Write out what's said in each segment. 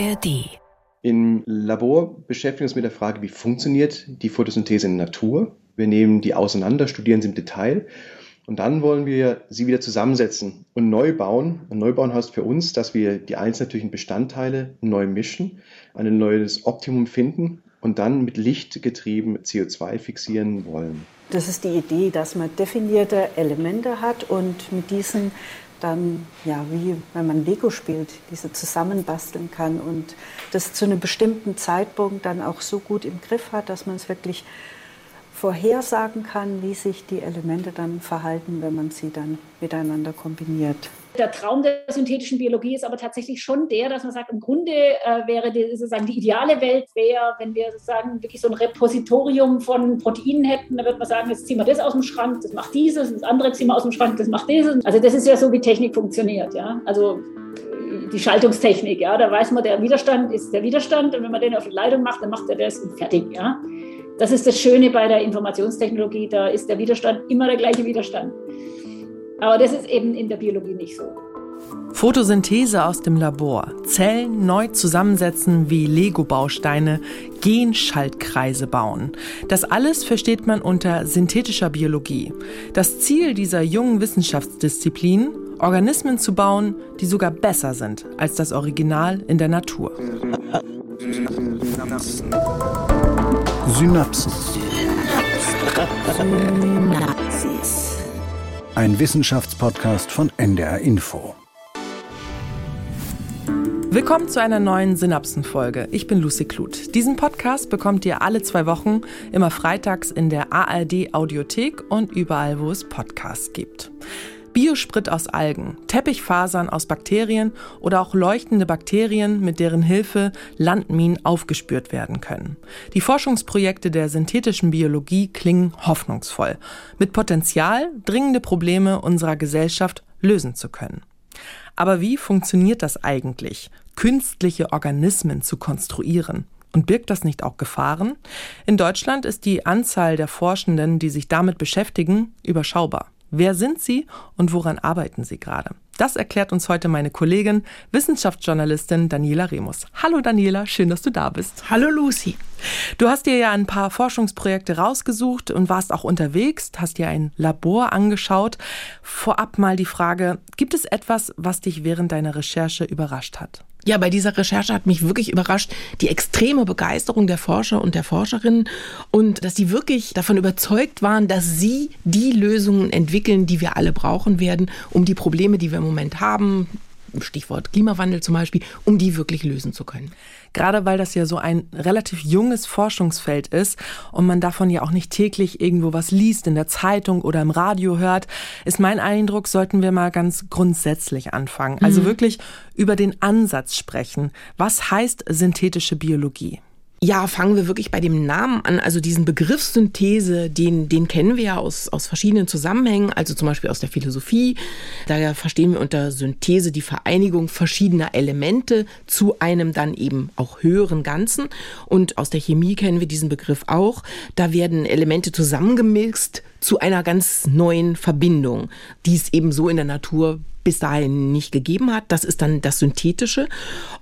ARD. Im Labor beschäftigen wir uns mit der Frage, wie funktioniert die Photosynthese in der Natur. Wir nehmen die auseinander, studieren sie im Detail und dann wollen wir sie wieder zusammensetzen und neu bauen. Und neu bauen heißt für uns, dass wir die einzelnen natürlichen Bestandteile neu mischen, ein neues Optimum finden und dann mit Licht getrieben CO2 fixieren wollen. Das ist die Idee, dass man definierte Elemente hat und mit diesen dann, ja, wie wenn man Lego spielt, diese zusammenbasteln kann und das zu einem bestimmten Zeitpunkt dann auch so gut im Griff hat, dass man es wirklich vorhersagen kann, wie sich die Elemente dann verhalten, wenn man sie dann miteinander kombiniert. Der Traum der synthetischen Biologie ist aber tatsächlich schon der, dass man sagt, im Grunde äh, wäre die, sozusagen die ideale Welt wäre, wenn wir sozusagen wirklich so ein Repositorium von Proteinen hätten, da würde man sagen, jetzt ziehen wir das aus dem Schrank, das macht dieses, das andere ziehen wir aus dem Schrank, das macht dieses. Also das ist ja so, wie Technik funktioniert, ja. Also die Schaltungstechnik, ja, da weiß man, der Widerstand ist der Widerstand und wenn man den auf die Leitung macht, dann macht er das und fertig, ja. Das ist das Schöne bei der Informationstechnologie, da ist der Widerstand immer der gleiche Widerstand. Aber das ist eben in der Biologie nicht so. Photosynthese aus dem Labor, Zellen neu zusammensetzen wie Lego-Bausteine, Genschaltkreise bauen. Das alles versteht man unter synthetischer Biologie. Das Ziel dieser jungen Wissenschaftsdisziplin, Organismen zu bauen, die sogar besser sind als das Original in der Natur. Synapsen. Synapsis. Ein Wissenschaftspodcast von NDR Info. Willkommen zu einer neuen Synapsenfolge. Ich bin Lucy Kluth. Diesen Podcast bekommt ihr alle zwei Wochen, immer freitags in der ARD Audiothek und überall, wo es Podcasts gibt. Biosprit aus Algen, Teppichfasern aus Bakterien oder auch leuchtende Bakterien, mit deren Hilfe Landminen aufgespürt werden können. Die Forschungsprojekte der synthetischen Biologie klingen hoffnungsvoll, mit Potenzial, dringende Probleme unserer Gesellschaft lösen zu können. Aber wie funktioniert das eigentlich, künstliche Organismen zu konstruieren? Und birgt das nicht auch Gefahren? In Deutschland ist die Anzahl der Forschenden, die sich damit beschäftigen, überschaubar. Wer sind Sie und woran arbeiten Sie gerade? Das erklärt uns heute meine Kollegin, Wissenschaftsjournalistin Daniela Remus. Hallo Daniela, schön, dass du da bist. Hallo Lucy. Du hast dir ja ein paar Forschungsprojekte rausgesucht und warst auch unterwegs, hast dir ein Labor angeschaut. Vorab mal die Frage, gibt es etwas, was dich während deiner Recherche überrascht hat? Ja, bei dieser Recherche hat mich wirklich überrascht die extreme Begeisterung der Forscher und der Forscherinnen und dass sie wirklich davon überzeugt waren, dass sie die Lösungen entwickeln, die wir alle brauchen werden, um die Probleme, die wir im Moment haben, Stichwort Klimawandel zum Beispiel, um die wirklich lösen zu können. Gerade weil das ja so ein relativ junges Forschungsfeld ist und man davon ja auch nicht täglich irgendwo was liest, in der Zeitung oder im Radio hört, ist mein Eindruck, sollten wir mal ganz grundsätzlich anfangen. Also mhm. wirklich über den Ansatz sprechen. Was heißt synthetische Biologie? Ja, fangen wir wirklich bei dem Namen an. Also diesen Begriff Synthese, den, den kennen wir ja aus, aus verschiedenen Zusammenhängen, also zum Beispiel aus der Philosophie. Daher verstehen wir unter Synthese die Vereinigung verschiedener Elemente zu einem dann eben auch höheren Ganzen. Und aus der Chemie kennen wir diesen Begriff auch. Da werden Elemente zusammengemixt zu einer ganz neuen Verbindung, die es eben so in der Natur bis dahin nicht gegeben hat. Das ist dann das Synthetische.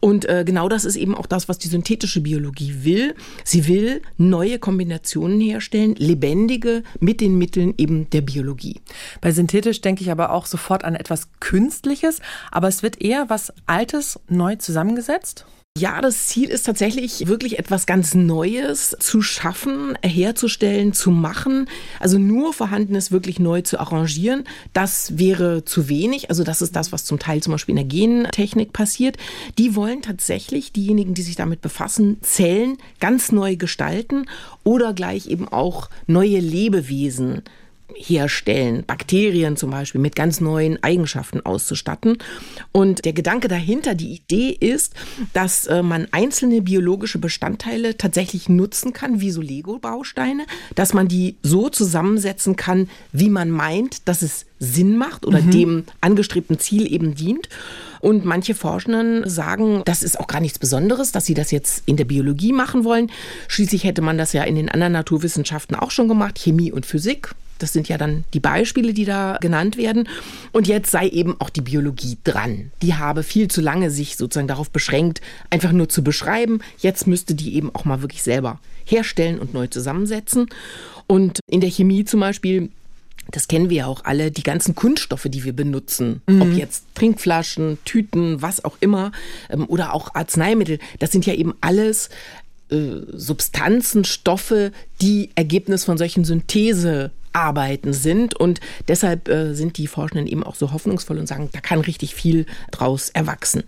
Und äh, genau das ist eben auch das, was die synthetische Biologie will. Sie will neue Kombinationen herstellen, lebendige mit den Mitteln eben der Biologie. Bei synthetisch denke ich aber auch sofort an etwas Künstliches, aber es wird eher was Altes neu zusammengesetzt. Ja, das Ziel ist tatsächlich wirklich etwas ganz Neues zu schaffen, herzustellen, zu machen. Also nur Vorhandenes wirklich neu zu arrangieren, das wäre zu wenig. Also das ist das, was zum Teil zum Beispiel in der Gentechnik passiert. Die wollen tatsächlich, diejenigen, die sich damit befassen, Zellen ganz neu gestalten oder gleich eben auch neue Lebewesen herstellen, Bakterien zum Beispiel mit ganz neuen Eigenschaften auszustatten. Und der Gedanke dahinter, die Idee ist, dass äh, man einzelne biologische Bestandteile tatsächlich nutzen kann, wie so Lego-Bausteine, dass man die so zusammensetzen kann, wie man meint, dass es Sinn macht oder mhm. dem angestrebten Ziel eben dient. Und manche Forschenden sagen, das ist auch gar nichts Besonderes, dass sie das jetzt in der Biologie machen wollen. Schließlich hätte man das ja in den anderen Naturwissenschaften auch schon gemacht, Chemie und Physik Das sind ja dann die Beispiele, die da genannt werden. Und jetzt sei eben auch die Biologie dran. Die habe viel zu lange sich sozusagen darauf beschränkt, einfach nur zu beschreiben. Jetzt müsste die eben auch mal wirklich selber herstellen und neu zusammensetzen. Und in der Chemie zum Beispiel das kennen wir ja auch alle, die ganzen Kunststoffe, die wir benutzen, mhm. ob jetzt Trinkflaschen, Tüten, was auch immer, ähm, oder auch Arzneimittel, das sind ja eben alles äh, Substanzen, Stoffe, die Ergebnis von solchen Synthese Arbeiten sind. Und deshalb äh, sind die Forschenden eben auch so hoffnungsvoll und sagen, da kann richtig viel draus erwachsen.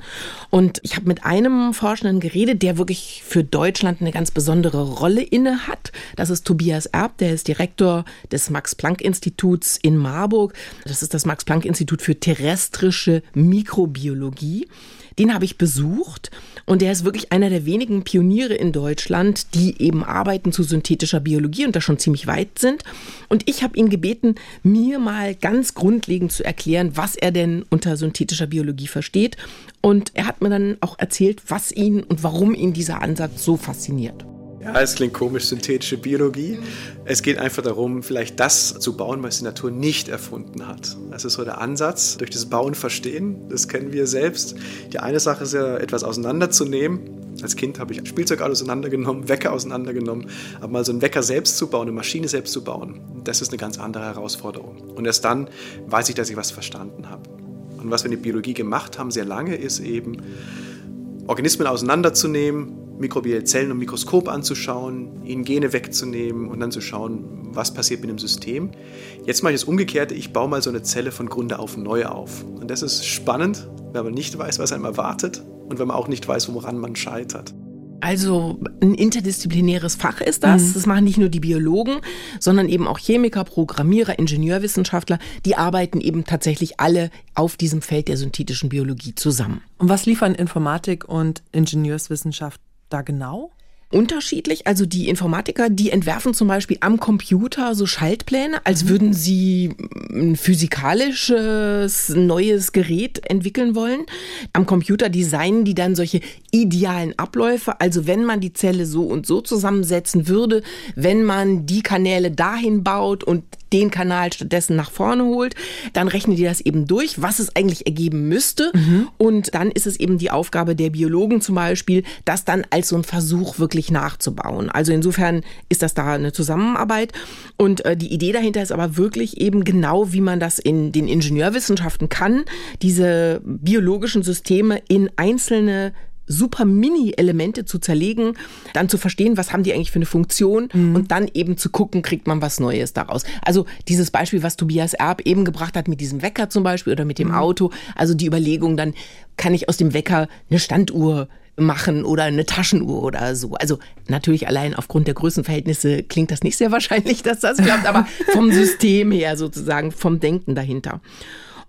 Und ich habe mit einem Forschenden geredet, der wirklich für Deutschland eine ganz besondere Rolle inne hat. Das ist Tobias Erb, der ist Direktor des Max-Planck-Instituts in Marburg. Das ist das Max-Planck-Institut für terrestrische Mikrobiologie. Den habe ich besucht und der ist wirklich einer der wenigen Pioniere in Deutschland, die eben arbeiten zu synthetischer Biologie und da schon ziemlich weit sind. Und ich habe ihn gebeten, mir mal ganz grundlegend zu erklären, was er denn unter synthetischer Biologie versteht. Und er hat mir dann auch erzählt, was ihn und warum ihn dieser Ansatz so fasziniert. Ja, es klingt komisch, synthetische Biologie. Es geht einfach darum, vielleicht das zu bauen, was die Natur nicht erfunden hat. Das ist so der Ansatz, durch das Bauen verstehen, das kennen wir selbst. Die eine Sache ist ja, etwas auseinanderzunehmen. Als Kind habe ich Spielzeug auseinandergenommen, Wecker auseinandergenommen. Aber mal so einen Wecker selbst zu bauen, eine Maschine selbst zu bauen, das ist eine ganz andere Herausforderung. Und erst dann weiß ich, dass ich was verstanden habe. Und was wir in der Biologie gemacht haben, sehr lange, ist eben, Organismen auseinanderzunehmen, mikrobielle Zellen im Mikroskop anzuschauen, ihnen Gene wegzunehmen und dann zu schauen, was passiert mit dem System. Jetzt mache ich das Umgekehrte, ich baue mal so eine Zelle von Grunde auf neu auf. Und das ist spannend, wenn man nicht weiß, was einem erwartet und wenn man auch nicht weiß, woran man scheitert. Also ein interdisziplinäres Fach ist das. Mhm. Das machen nicht nur die Biologen, sondern eben auch Chemiker, Programmierer, Ingenieurwissenschaftler. Die arbeiten eben tatsächlich alle auf diesem Feld der synthetischen Biologie zusammen. Und was liefern Informatik und Ingenieurswissenschaft da genau? Unterschiedlich. Also die Informatiker, die entwerfen zum Beispiel am Computer so Schaltpläne, als würden sie ein physikalisches neues Gerät entwickeln wollen. Am Computer designen die dann solche idealen Abläufe. Also wenn man die Zelle so und so zusammensetzen würde, wenn man die Kanäle dahin baut und den Kanal stattdessen nach vorne holt, dann rechnen die das eben durch, was es eigentlich ergeben müsste. Mhm. Und dann ist es eben die Aufgabe der Biologen zum Beispiel, das dann als so ein Versuch wirklich nachzubauen. Also insofern ist das da eine Zusammenarbeit. Und äh, die Idee dahinter ist aber wirklich eben genau, wie man das in den Ingenieurwissenschaften kann, diese biologischen Systeme in einzelne super Mini-Elemente zu zerlegen, dann zu verstehen, was haben die eigentlich für eine Funktion mhm. und dann eben zu gucken, kriegt man was Neues daraus. Also dieses Beispiel, was Tobias Erb eben gebracht hat mit diesem Wecker zum Beispiel oder mit dem mhm. Auto, also die Überlegung, dann kann ich aus dem Wecker eine Standuhr machen oder eine Taschenuhr oder so. Also natürlich allein aufgrund der Größenverhältnisse klingt das nicht sehr wahrscheinlich, dass das klappt, aber vom System her sozusagen, vom Denken dahinter.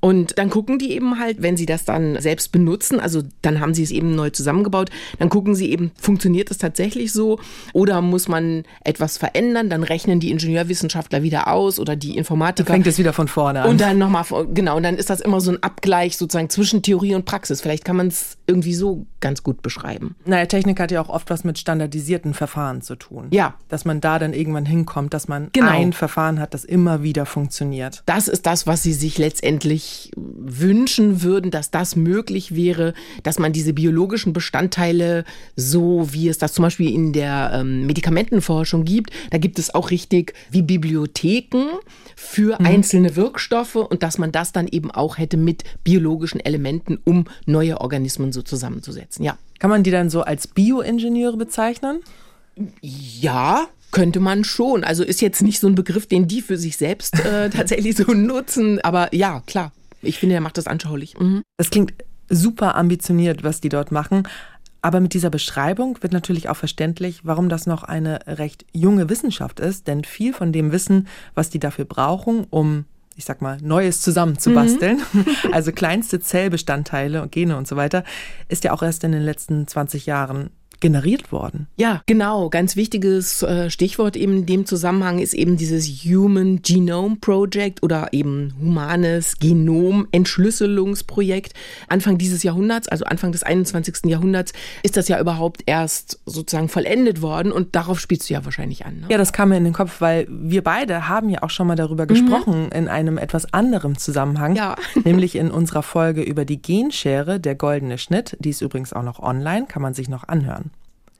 Und dann gucken die eben halt, wenn sie das dann selbst benutzen, also dann haben sie es eben neu zusammengebaut, dann gucken sie eben, funktioniert das tatsächlich so oder muss man etwas verändern, dann rechnen die Ingenieurwissenschaftler wieder aus oder die Informatiker. Dann fängt es wieder von vorne an. Und dann nochmal, genau, und dann ist das immer so ein Abgleich sozusagen zwischen Theorie und Praxis. Vielleicht kann man es irgendwie so ganz gut beschreiben. Naja, Technik hat ja auch oft was mit standardisierten Verfahren zu tun. Ja. Dass man da dann irgendwann hinkommt, dass man genau. ein Verfahren hat, das immer wieder funktioniert. Das ist das, was sie sich letztendlich wünschen würden, dass das möglich wäre, dass man diese biologischen Bestandteile, so wie es das zum Beispiel in der ähm, Medikamentenforschung gibt, da gibt es auch richtig wie Bibliotheken für mhm. einzelne Wirkstoffe und dass man das dann eben auch hätte mit biologischen Elementen, um neue Organismen so zusammenzusetzen. Ja. Kann man die dann so als Bioingenieure bezeichnen? Ja, könnte man schon. Also ist jetzt nicht so ein Begriff, den die für sich selbst äh, tatsächlich so nutzen, aber ja, klar. Ich finde, er macht das anschaulich. Mhm. Das klingt super ambitioniert, was die dort machen. Aber mit dieser Beschreibung wird natürlich auch verständlich, warum das noch eine recht junge Wissenschaft ist. Denn viel von dem Wissen, was die dafür brauchen, um ich sag mal, Neues zusammenzubasteln, mhm. also kleinste Zellbestandteile und Gene und so weiter, ist ja auch erst in den letzten 20 Jahren generiert worden. Ja, genau. Ganz wichtiges äh, Stichwort eben in dem Zusammenhang ist eben dieses Human Genome Project oder eben humanes Genom Entschlüsselungsprojekt. Anfang dieses Jahrhunderts, also Anfang des 21. Jahrhunderts, ist das ja überhaupt erst sozusagen vollendet worden und darauf spielst du ja wahrscheinlich an. Ne? Ja, das kam mir in den Kopf, weil wir beide haben ja auch schon mal darüber mhm. gesprochen in einem etwas anderen Zusammenhang, ja. nämlich in unserer Folge über die Genschere, der goldene Schnitt. Die ist übrigens auch noch online, kann man sich noch anhören.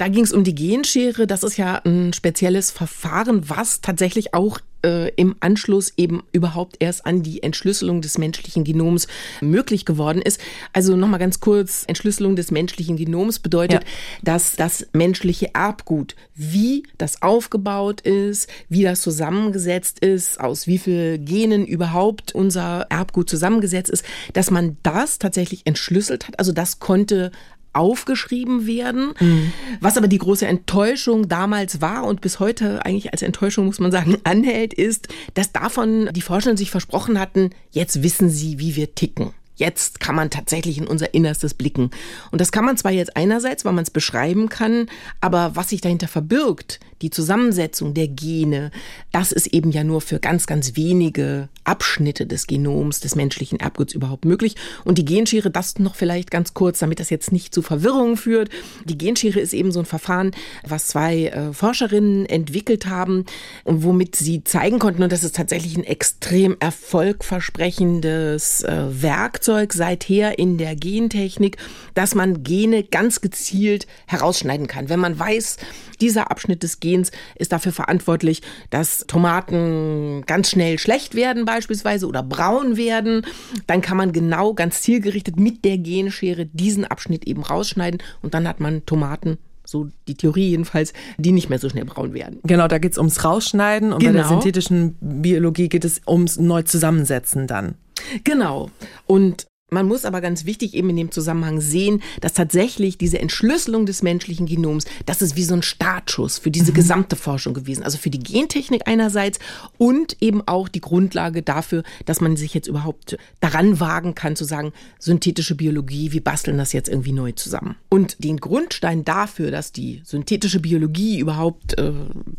Da ging es um die Genschere. Das ist ja ein spezielles Verfahren, was tatsächlich auch äh, im Anschluss eben überhaupt erst an die Entschlüsselung des menschlichen Genoms möglich geworden ist. Also nochmal ganz kurz, Entschlüsselung des menschlichen Genoms bedeutet, ja. dass das menschliche Erbgut, wie das aufgebaut ist, wie das zusammengesetzt ist, aus wie vielen Genen überhaupt unser Erbgut zusammengesetzt ist, dass man das tatsächlich entschlüsselt hat. Also das konnte aufgeschrieben werden. Mhm. Was aber die große Enttäuschung damals war und bis heute eigentlich als Enttäuschung, muss man sagen, anhält, ist, dass davon die Forscher sich versprochen hatten, jetzt wissen sie, wie wir ticken jetzt kann man tatsächlich in unser Innerstes blicken. Und das kann man zwar jetzt einerseits, weil man es beschreiben kann, aber was sich dahinter verbirgt, die Zusammensetzung der Gene, das ist eben ja nur für ganz, ganz wenige Abschnitte des Genoms, des menschlichen Erbguts überhaupt möglich. Und die Genschere, das noch vielleicht ganz kurz, damit das jetzt nicht zu Verwirrungen führt. Die Genschere ist eben so ein Verfahren, was zwei äh, Forscherinnen entwickelt haben und womit sie zeigen konnten, und das ist tatsächlich ein extrem erfolgversprechendes äh, Werkzeug, seither in der Gentechnik, dass man Gene ganz gezielt herausschneiden kann. Wenn man weiß, dieser Abschnitt des Gens ist dafür verantwortlich, dass Tomaten ganz schnell schlecht werden beispielsweise oder braun werden, dann kann man genau ganz zielgerichtet mit der Genschere diesen Abschnitt eben rausschneiden und dann hat man Tomaten so die Theorie jedenfalls, die nicht mehr so schnell braun werden. Genau, da geht es ums Rausschneiden und genau. bei der genau. synthetischen Biologie geht es ums Neuzusammensetzen dann. Genau. Und man muss aber ganz wichtig eben in dem Zusammenhang sehen, dass tatsächlich diese Entschlüsselung des menschlichen Genoms, das ist wie so ein Startschuss für diese mhm. gesamte Forschung gewesen. Also für die Gentechnik einerseits und eben auch die Grundlage dafür, dass man sich jetzt überhaupt daran wagen kann zu sagen, synthetische Biologie, wir basteln das jetzt irgendwie neu zusammen. Und den Grundstein dafür, dass die synthetische Biologie überhaupt äh,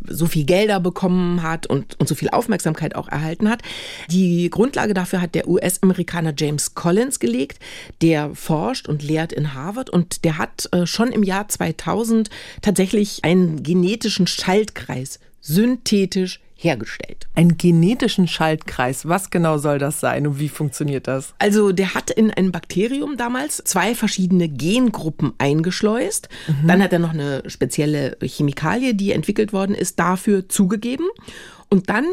so viel Gelder bekommen hat und, und so viel Aufmerksamkeit auch erhalten hat, die Grundlage dafür hat der US-Amerikaner James Collins gelegt. Der forscht und lehrt in Harvard und der hat äh, schon im Jahr 2000 tatsächlich einen genetischen Schaltkreis synthetisch hergestellt. Einen genetischen Schaltkreis, was genau soll das sein und wie funktioniert das? Also der hat in ein Bakterium damals zwei verschiedene Gengruppen eingeschleust. Mhm. Dann hat er noch eine spezielle Chemikalie, die entwickelt worden ist, dafür zugegeben. Und dann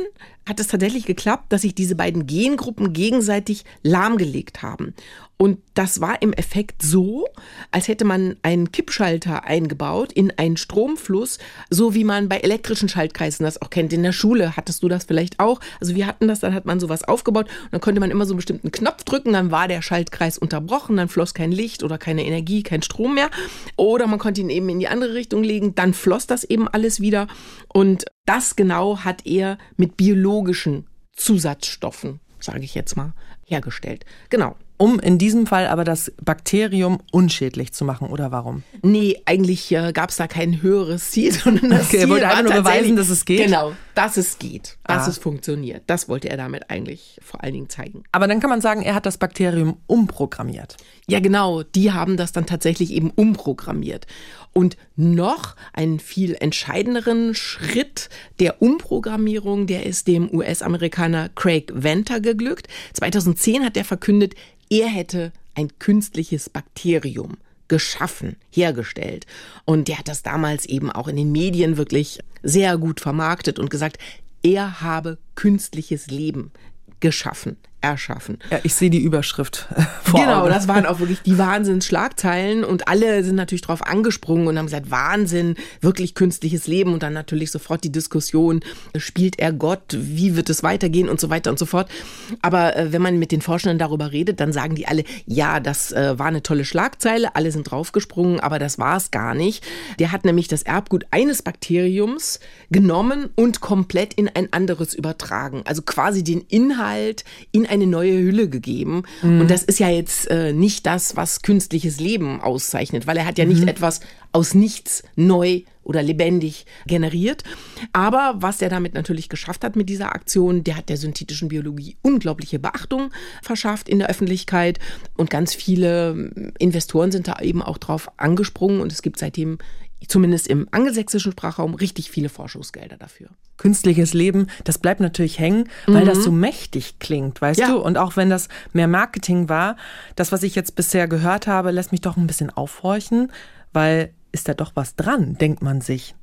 hat es tatsächlich geklappt, dass sich diese beiden Gengruppen gegenseitig lahmgelegt haben. Und das war im Effekt so, als hätte man einen Kippschalter eingebaut in einen Stromfluss, so wie man bei elektrischen Schaltkreisen das auch kennt. In der Schule hattest du das vielleicht auch. Also wir hatten das, dann hat man sowas aufgebaut und dann konnte man immer so einen bestimmten Knopf drücken, dann war der Schaltkreis unterbrochen, dann floss kein Licht oder keine Energie, kein Strom mehr. Oder man konnte ihn eben in die andere Richtung legen, dann floss das eben alles wieder. Und das genau hat er mit biologischen Zusatzstoffen, sage ich jetzt mal, hergestellt. Genau um in diesem Fall aber das Bakterium unschädlich zu machen, oder warum? Nee, eigentlich äh, gab es da kein höheres Ziel, sondern das okay, Ziel er wollte einfach nur beweisen, dass es geht? Genau, dass es geht, dass ah. es funktioniert. Das wollte er damit eigentlich vor allen Dingen zeigen. Aber dann kann man sagen, er hat das Bakterium umprogrammiert. Ja, genau, die haben das dann tatsächlich eben umprogrammiert. Und noch einen viel entscheidenderen Schritt der Umprogrammierung, der ist dem US-Amerikaner Craig Venter geglückt. 2010 hat er verkündet, er hätte ein künstliches Bakterium geschaffen, hergestellt. Und der hat das damals eben auch in den Medien wirklich sehr gut vermarktet und gesagt, er habe künstliches Leben geschaffen erschaffen. Ja, ich sehe die Überschrift vor Genau, Augen. das waren auch wirklich die Wahnsinnsschlagzeilen und alle sind natürlich drauf angesprungen und haben gesagt, Wahnsinn, wirklich künstliches Leben und dann natürlich sofort die Diskussion, spielt er Gott, wie wird es weitergehen und so weiter und so fort. Aber äh, wenn man mit den Forschenden darüber redet, dann sagen die alle, ja, das äh, war eine tolle Schlagzeile, alle sind draufgesprungen, aber das war es gar nicht. Der hat nämlich das Erbgut eines Bakteriums genommen und komplett in ein anderes übertragen. Also quasi den Inhalt in eine neue Hülle gegeben. Mhm. Und das ist ja jetzt äh, nicht das, was künstliches Leben auszeichnet, weil er hat ja nicht mhm. etwas aus nichts neu oder lebendig generiert. Aber was er damit natürlich geschafft hat mit dieser Aktion, der hat der synthetischen Biologie unglaubliche Beachtung verschafft in der Öffentlichkeit und ganz viele Investoren sind da eben auch drauf angesprungen und es gibt seitdem zumindest im angelsächsischen Sprachraum richtig viele Forschungsgelder dafür. Künstliches Leben, das bleibt natürlich hängen, weil mhm. das so mächtig klingt, weißt ja. du? Und auch wenn das mehr Marketing war, das, was ich jetzt bisher gehört habe, lässt mich doch ein bisschen aufhorchen, weil ist da doch was dran, denkt man sich.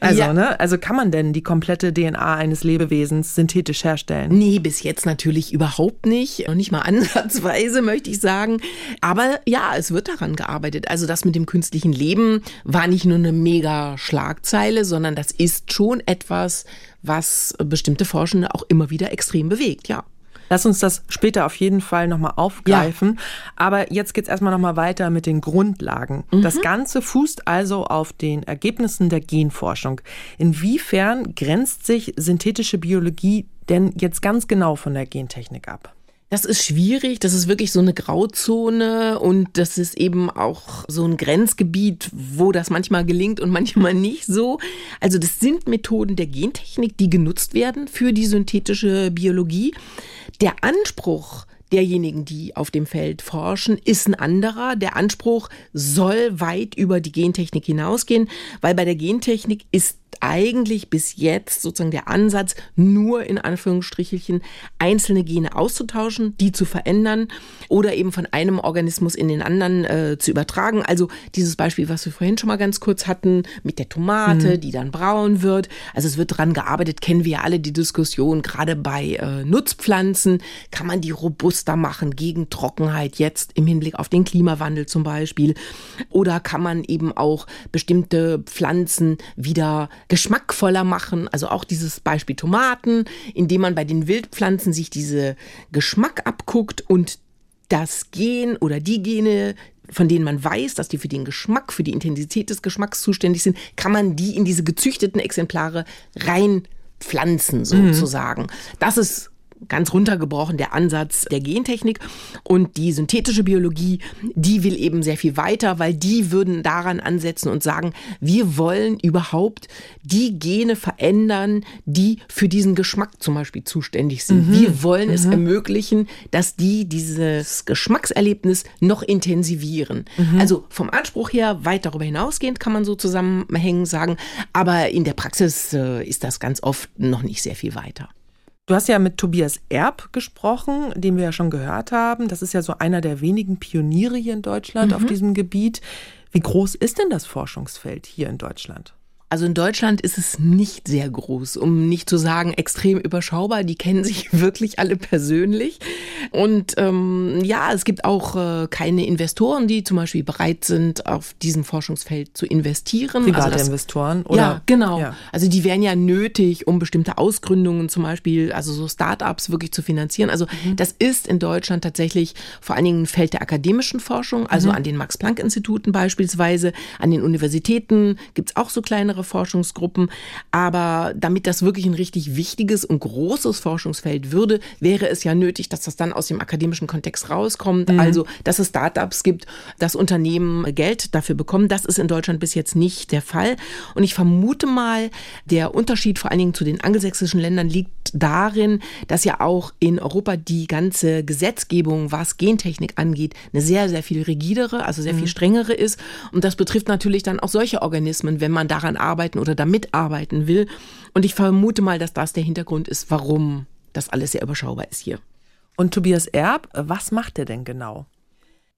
Also, ja. ne? Also kann man denn die komplette DNA eines Lebewesens synthetisch herstellen? Nee, bis jetzt natürlich überhaupt nicht. Noch nicht mal ansatzweise, möchte ich sagen. Aber ja, es wird daran gearbeitet. Also das mit dem künstlichen Leben war nicht nur eine mega Schlagzeile, sondern das ist schon etwas, was bestimmte Forschende auch immer wieder extrem bewegt, ja. Lass uns das später auf jeden Fall nochmal aufgreifen. Ja. Aber jetzt geht's erstmal nochmal weiter mit den Grundlagen. Mhm. Das Ganze fußt also auf den Ergebnissen der Genforschung. Inwiefern grenzt sich synthetische Biologie denn jetzt ganz genau von der Gentechnik ab? Das ist schwierig, das ist wirklich so eine Grauzone und das ist eben auch so ein Grenzgebiet, wo das manchmal gelingt und manchmal nicht so. Also das sind Methoden der Gentechnik, die genutzt werden für die synthetische Biologie. Der Anspruch derjenigen, die auf dem Feld forschen, ist ein anderer. Der Anspruch soll weit über die Gentechnik hinausgehen, weil bei der Gentechnik ist eigentlich bis jetzt sozusagen der Ansatz, nur in Anführungsstrichelchen einzelne Gene auszutauschen, die zu verändern oder eben von einem Organismus in den anderen äh, zu übertragen. Also dieses Beispiel, was wir vorhin schon mal ganz kurz hatten, mit der Tomate, mhm. die dann braun wird. Also es wird dran gearbeitet, kennen wir ja alle die Diskussion, gerade bei äh, Nutzpflanzen, kann man die robuster machen gegen Trockenheit jetzt im Hinblick auf den Klimawandel zum Beispiel. Oder kann man eben auch bestimmte Pflanzen wieder geschmackvoller machen. Also auch dieses Beispiel Tomaten, indem man bei den Wildpflanzen sich diese Geschmack abguckt und das Gen oder die Gene, von denen man weiß, dass die für den Geschmack, für die Intensität des Geschmacks zuständig sind, kann man die in diese gezüchteten Exemplare reinpflanzen mhm. sozusagen. Mhm. Das ist ganz runtergebrochen der Ansatz der Gentechnik. Und die synthetische Biologie, die will eben sehr viel weiter, weil die würden daran ansetzen und sagen, wir wollen überhaupt die Gene verändern, die für diesen Geschmack zum Beispiel zuständig sind. Mhm. Wir wollen mhm. es ermöglichen, dass die dieses Geschmackserlebnis noch intensivieren. Mhm. Also vom Anspruch her weit darüber hinausgehend kann man so zusammenhängen sagen, aber in der Praxis äh, ist das ganz oft noch nicht sehr viel weiter. Du hast ja mit Tobias Erb gesprochen, den wir ja schon gehört haben. Das ist ja so einer der wenigen Pioniere hier in Deutschland mhm. auf diesem Gebiet. Wie groß ist denn das Forschungsfeld hier in Deutschland? Also in Deutschland ist es nicht sehr groß, um nicht zu sagen extrem überschaubar. Die kennen sich wirklich alle persönlich. Und ähm, ja, es gibt auch äh, keine Investoren, die zum Beispiel bereit sind, auf diesem Forschungsfeld zu investieren. Private also das, Investoren, oder? Ja, genau. Ja. Also die wären ja nötig, um bestimmte Ausgründungen zum Beispiel, also so Startups wirklich zu finanzieren. Also mhm. das ist in Deutschland tatsächlich vor allen Dingen ein Feld der akademischen Forschung, also mhm. an den Max-Planck-Instituten beispielsweise, an den Universitäten gibt's auch so kleinere andere Forschungsgruppen. Aber damit das wirklich ein richtig wichtiges und großes Forschungsfeld würde, wäre es ja nötig, dass das dann aus dem akademischen Kontext rauskommt. Mhm. Also, dass es Startups gibt, dass Unternehmen Geld dafür bekommen. Das ist in Deutschland bis jetzt nicht der Fall. Und ich vermute mal, der Unterschied vor allen Dingen zu den angelsächsischen Ländern liegt darin, dass ja auch in Europa die ganze Gesetzgebung, was Gentechnik angeht, eine sehr, sehr viel rigidere, also sehr viel mhm. strengere ist. Und das betrifft natürlich dann auch solche Organismen, wenn man daran arbeitet arbeiten oder da mitarbeiten will. Und ich vermute mal, dass das der Hintergrund ist, warum das alles sehr überschaubar ist hier. Und Tobias Erb, was macht er denn genau?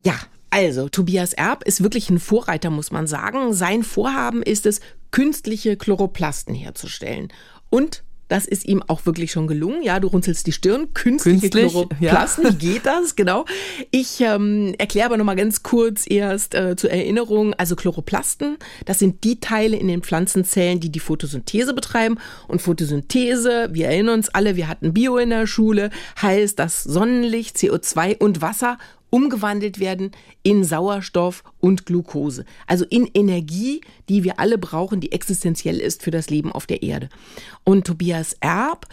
Ja, also Tobias Erb ist wirklich ein Vorreiter, muss man sagen. Sein Vorhaben ist es, künstliche Chloroplasten herzustellen und das ist ihm auch wirklich schon gelungen. Ja, du runzelst die Stirn. Künstliche Künstlich, Chloroplasten. Ja. Wie geht das? Genau. Ich ähm, erkläre aber nochmal ganz kurz erst äh, zur Erinnerung. Also Chloroplasten, das sind die Teile in den Pflanzenzellen, die die Photosynthese betreiben. Und Photosynthese, wir erinnern uns alle, wir hatten Bio in der Schule, heißt, dass Sonnenlicht, CO2 und Wasser umgewandelt werden in Sauerstoff und Glucose. Also in Energie, die wir alle brauchen, die existenziell ist für das Leben auf der Erde. Und Tobias Erb,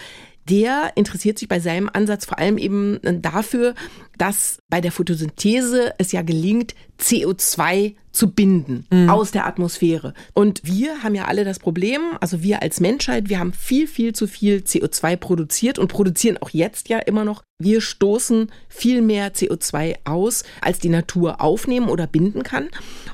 der interessiert sich bei seinem Ansatz vor allem eben dafür, dass bei der Photosynthese es ja gelingt, CO2 zu binden mhm. aus der Atmosphäre. Und wir haben ja alle das Problem, also wir als Menschheit, wir haben viel, viel zu viel CO2 produziert und produzieren auch jetzt ja immer noch. Wir stoßen viel mehr CO2 aus, als die Natur aufnehmen oder binden kann.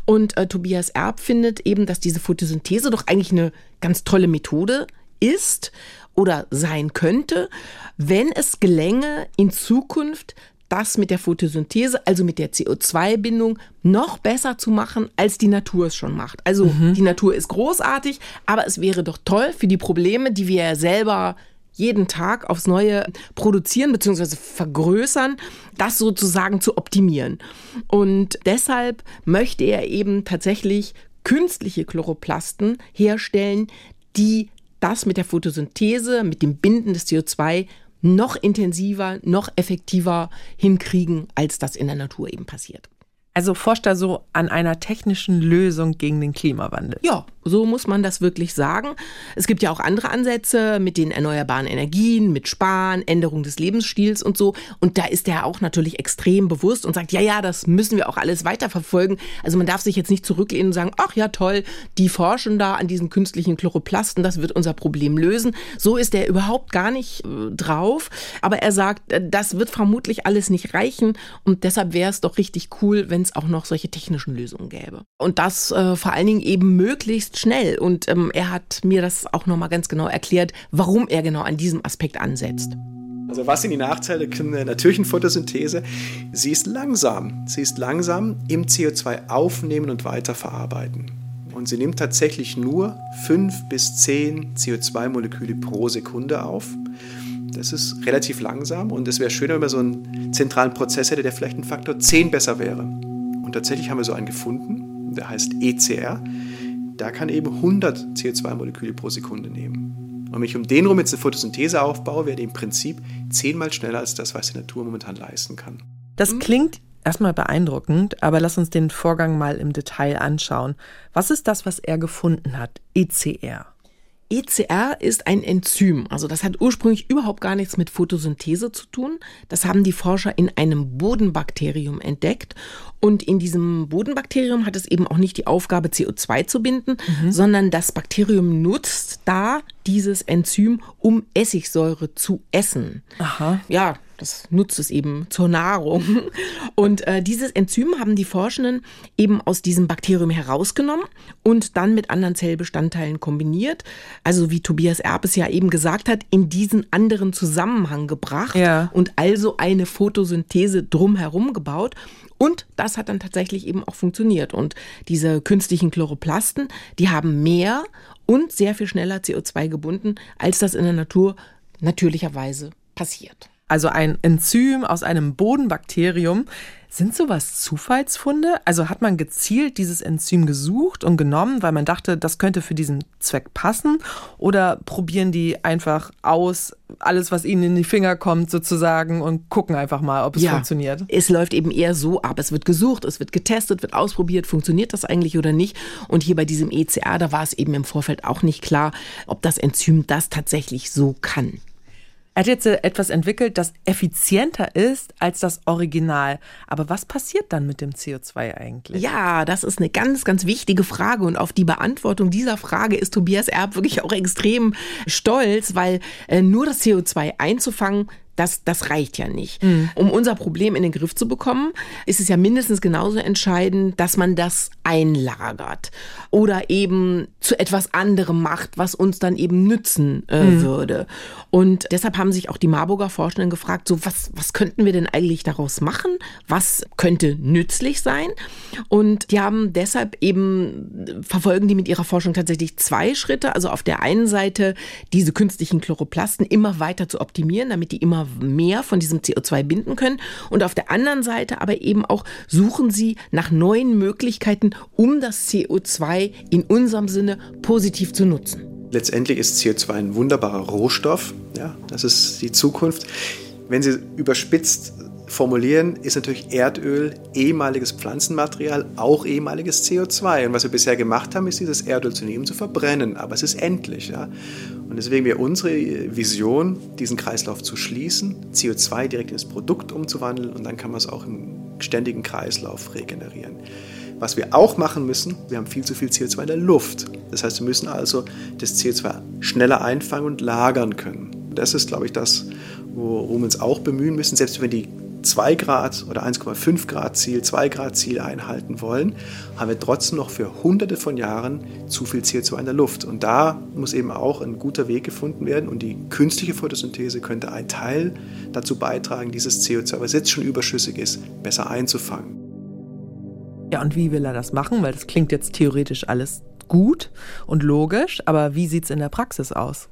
Und äh, Tobias Erb findet eben, dass diese Photosynthese doch eigentlich eine ganz tolle Methode ist oder sein könnte, wenn es gelänge, in Zukunft das mit der Photosynthese, also mit der CO2-Bindung, noch besser zu machen, als die Natur es schon macht. Also mhm. die Natur ist großartig, aber es wäre doch toll für die Probleme, die wir ja selber jeden Tag aufs Neue produzieren bzw. vergrößern, das sozusagen zu optimieren. Und deshalb möchte er eben tatsächlich künstliche Chloroplasten herstellen, die das mit der Photosynthese, mit dem Binden des CO2 noch intensiver, noch effektiver hinkriegen, als das in der Natur eben passiert. Also forscht er so an einer technischen Lösung gegen den Klimawandel. Ja, so muss man das wirklich sagen. Es gibt ja auch andere Ansätze mit den erneuerbaren Energien, mit Sparen, Änderung des Lebensstils und so. Und da ist er auch natürlich extrem bewusst und sagt, ja, ja, das müssen wir auch alles weiterverfolgen. Also man darf sich jetzt nicht zurücklehnen und sagen, ach ja, toll, die forschen da an diesen künstlichen Chloroplasten, das wird unser Problem lösen. So ist er überhaupt gar nicht äh, drauf. Aber er sagt, äh, das wird vermutlich alles nicht reichen. Und deshalb wäre es doch richtig cool, wenn es auch noch solche technischen Lösungen gäbe. Und das äh, vor allen Dingen eben möglichst schnell. Und ähm, er hat mir das auch nochmal ganz genau erklärt, warum er genau an diesem Aspekt ansetzt. Also was sind die Nachteile der natürlichen Photosynthese? Sie ist langsam. Sie ist langsam im CO2 aufnehmen und weiterverarbeiten. Und sie nimmt tatsächlich nur 5 bis 10 CO2-Moleküle pro Sekunde auf. Das ist relativ langsam und es wäre schöner, wenn man so einen zentralen Prozess hätte, der vielleicht ein Faktor 10 besser wäre. Und tatsächlich haben wir so einen gefunden, der heißt ECR da kann eben 100 CO2-Moleküle pro Sekunde nehmen. Und wenn ich um den rum jetzt eine Photosynthese aufbaue, werde ich im Prinzip zehnmal schneller als das, was die Natur momentan leisten kann. Das mhm. klingt erstmal beeindruckend, aber lass uns den Vorgang mal im Detail anschauen. Was ist das, was er gefunden hat? ECR. ECR ist ein Enzym. Also das hat ursprünglich überhaupt gar nichts mit Photosynthese zu tun. Das haben die Forscher in einem Bodenbakterium entdeckt. Und in diesem Bodenbakterium hat es eben auch nicht die Aufgabe, CO2 zu binden, mhm. sondern das Bakterium nutzt da dieses Enzym, um Essigsäure zu essen. Aha. Ja, das nutzt es eben zur Nahrung. Und äh, dieses Enzym haben die Forschenden eben aus diesem Bakterium herausgenommen und dann mit anderen Zellbestandteilen kombiniert. Also wie Tobias Erb es ja eben gesagt hat, in diesen anderen Zusammenhang gebracht ja. und also eine Photosynthese drumherum gebaut. Und das hat dann tatsächlich eben auch funktioniert. Und diese künstlichen Chloroplasten, die haben mehr und sehr viel schneller CO2 gebunden, als das in der Natur natürlicherweise passiert also ein Enzym aus einem Bodenbakterium. Sind sowas Zufallsfunde? Also hat man gezielt dieses Enzym gesucht und genommen, weil man dachte, das könnte für diesen Zweck passen? Oder probieren die einfach aus, alles, was ihnen in die Finger kommt, sozusagen und gucken einfach mal, ob es ja, funktioniert? Es läuft eben eher so ab. Es wird gesucht, es wird getestet, wird ausprobiert, funktioniert das eigentlich oder nicht? Und hier bei diesem ECR, da war es eben im Vorfeld auch nicht klar, ob das Enzym das tatsächlich so kann. Er hat jetzt etwas entwickelt, das effizienter ist als das Original. Aber was passiert dann mit dem CO2 eigentlich? Ja, das ist eine ganz, ganz wichtige Frage. Und auf die Beantwortung dieser Frage ist Tobias Erb wirklich auch extrem stolz, weil äh, nur das CO2 einzufangen, das, das reicht ja nicht. Mhm. Um unser Problem in den Griff zu bekommen, ist es ja mindestens genauso entscheidend, dass man das einlagert oder eben zu etwas anderem macht, was uns dann eben nützen äh, mhm. würde. Und deshalb haben sich auch die Marburger Forschenden gefragt, so was, was könnten wir denn eigentlich daraus machen? Was könnte nützlich sein? Und die haben deshalb eben, verfolgen die mit ihrer Forschung tatsächlich zwei Schritte. Also auf der einen Seite diese künstlichen Chloroplasten immer weiter zu optimieren, damit die immer mehr von diesem CO2 binden können. Und auf der anderen Seite aber eben auch suchen sie nach neuen Möglichkeiten, um das CO2 in unserem Sinne positiv zu nutzen. Letztendlich ist CO2 ein wunderbarer Rohstoff. Ja, das ist die Zukunft. Wenn Sie überspitzt formulieren, ist natürlich Erdöl ehemaliges Pflanzenmaterial, auch ehemaliges CO2. Und was wir bisher gemacht haben, ist dieses Erdöl zu nehmen, zu verbrennen. Aber es ist endlich. Ja? Und deswegen wäre unsere Vision, diesen Kreislauf zu schließen, CO2 direkt ins Produkt umzuwandeln und dann kann man es auch im ständigen Kreislauf regenerieren. Was wir auch machen müssen, wir haben viel zu viel CO2 in der Luft. Das heißt, wir müssen also das CO2 schneller einfangen und lagern können. Das ist, glaube ich, das, worum wir uns auch bemühen müssen, selbst wenn die 2 Grad oder 1,5 Grad Ziel, 2 Grad Ziel einhalten wollen, haben wir trotzdem noch für hunderte von Jahren zu viel CO2 in der Luft. Und da muss eben auch ein guter Weg gefunden werden und die künstliche Photosynthese könnte ein Teil dazu beitragen, dieses CO2, was jetzt schon überschüssig ist, besser einzufangen. Ja, und wie will er das machen? Weil das klingt jetzt theoretisch alles gut und logisch, aber wie sieht es in der Praxis aus?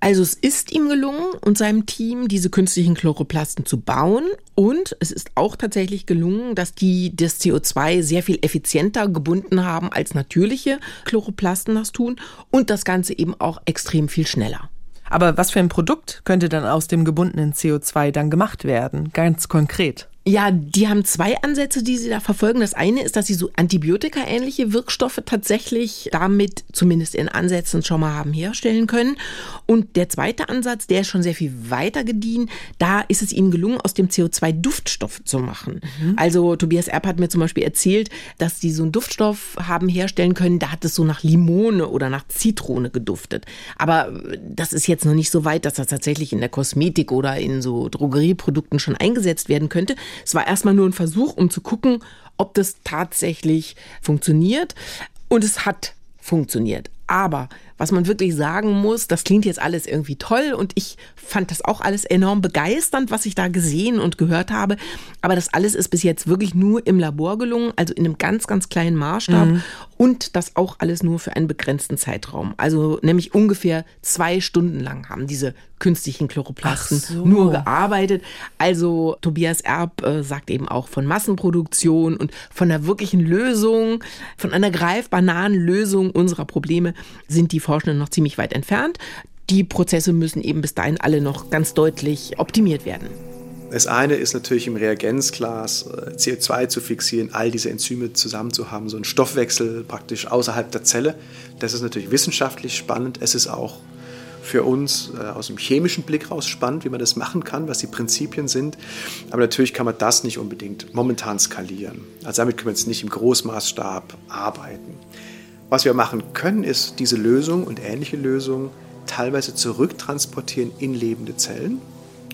Also es ist ihm gelungen und seinem Team, diese künstlichen Chloroplasten zu bauen. Und es ist auch tatsächlich gelungen, dass die das CO2 sehr viel effizienter gebunden haben, als natürliche Chloroplasten das tun. Und das Ganze eben auch extrem viel schneller. Aber was für ein Produkt könnte dann aus dem gebundenen CO2 dann gemacht werden? Ganz konkret. Ja, die haben zwei Ansätze, die sie da verfolgen. Das eine ist, dass sie so Antibiotika-ähnliche Wirkstoffe tatsächlich damit zumindest in Ansätzen schon mal haben herstellen können. Und der zweite Ansatz, der ist schon sehr viel weiter gediehen. Da ist es ihnen gelungen, aus dem CO2 Duftstoff zu machen. Mhm. Also Tobias Erb hat mir zum Beispiel erzählt, dass die so einen Duftstoff haben herstellen können. Da hat es so nach Limone oder nach Zitrone geduftet. Aber das ist jetzt noch nicht so weit, dass das tatsächlich in der Kosmetik oder in so Drogerieprodukten schon eingesetzt werden könnte. Es war erstmal nur ein Versuch, um zu gucken, ob das tatsächlich funktioniert. Und es hat funktioniert. Aber was man wirklich sagen muss, das klingt jetzt alles irgendwie toll und ich fand das auch alles enorm begeisternd, was ich da gesehen und gehört habe. Aber das alles ist bis jetzt wirklich nur im Labor gelungen, also in einem ganz, ganz kleinen Maßstab mhm. und das auch alles nur für einen begrenzten Zeitraum. Also nämlich ungefähr zwei Stunden lang haben diese künstlichen Chloroplasten so. nur gearbeitet. Also Tobias Erb äh, sagt eben auch von Massenproduktion und von einer wirklichen Lösung, von einer greifbar nahen Lösung unserer Probleme sind die Forschenden noch ziemlich weit entfernt. Die Prozesse müssen eben bis dahin alle noch ganz deutlich optimiert werden. Das eine ist natürlich im Reagenzglas äh, CO2 zu fixieren, all diese Enzyme zusammen zu haben, so ein Stoffwechsel praktisch außerhalb der Zelle. Das ist natürlich wissenschaftlich spannend. Es ist auch für uns äh, aus dem chemischen Blick raus spannend, wie man das machen kann, was die Prinzipien sind. Aber natürlich kann man das nicht unbedingt momentan skalieren. Also damit können wir jetzt nicht im Großmaßstab arbeiten. Was wir machen können, ist diese Lösung und ähnliche Lösungen teilweise zurücktransportieren in lebende Zellen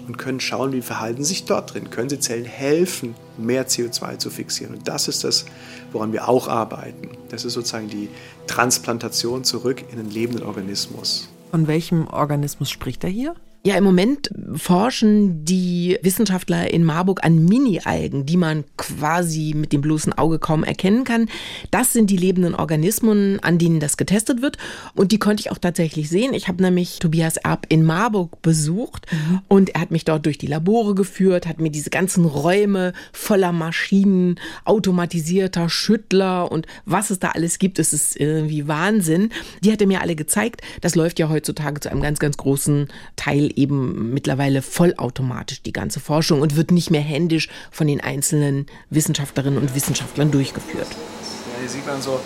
und können schauen, wie verhalten sich dort drin. Können sie Zellen helfen, mehr CO2 zu fixieren? Und das ist das, woran wir auch arbeiten. Das ist sozusagen die Transplantation zurück in einen lebenden Organismus. Von welchem Organismus spricht er hier? Ja, im Moment forschen die Wissenschaftler in Marburg an Mini-Algen, die man quasi mit dem bloßen Auge kaum erkennen kann. Das sind die lebenden Organismen, an denen das getestet wird. Und die konnte ich auch tatsächlich sehen. Ich habe nämlich Tobias Erb in Marburg besucht mhm. und er hat mich dort durch die Labore geführt, hat mir diese ganzen Räume voller Maschinen, automatisierter Schüttler und was es da alles gibt, es ist irgendwie Wahnsinn. Die hat er mir alle gezeigt. Das läuft ja heutzutage zu einem ganz, ganz großen Teil eben mittlerweile vollautomatisch die ganze Forschung und wird nicht mehr händisch von den einzelnen Wissenschaftlerinnen und Wissenschaftlern durchgeführt. Ja, hier sieht man so,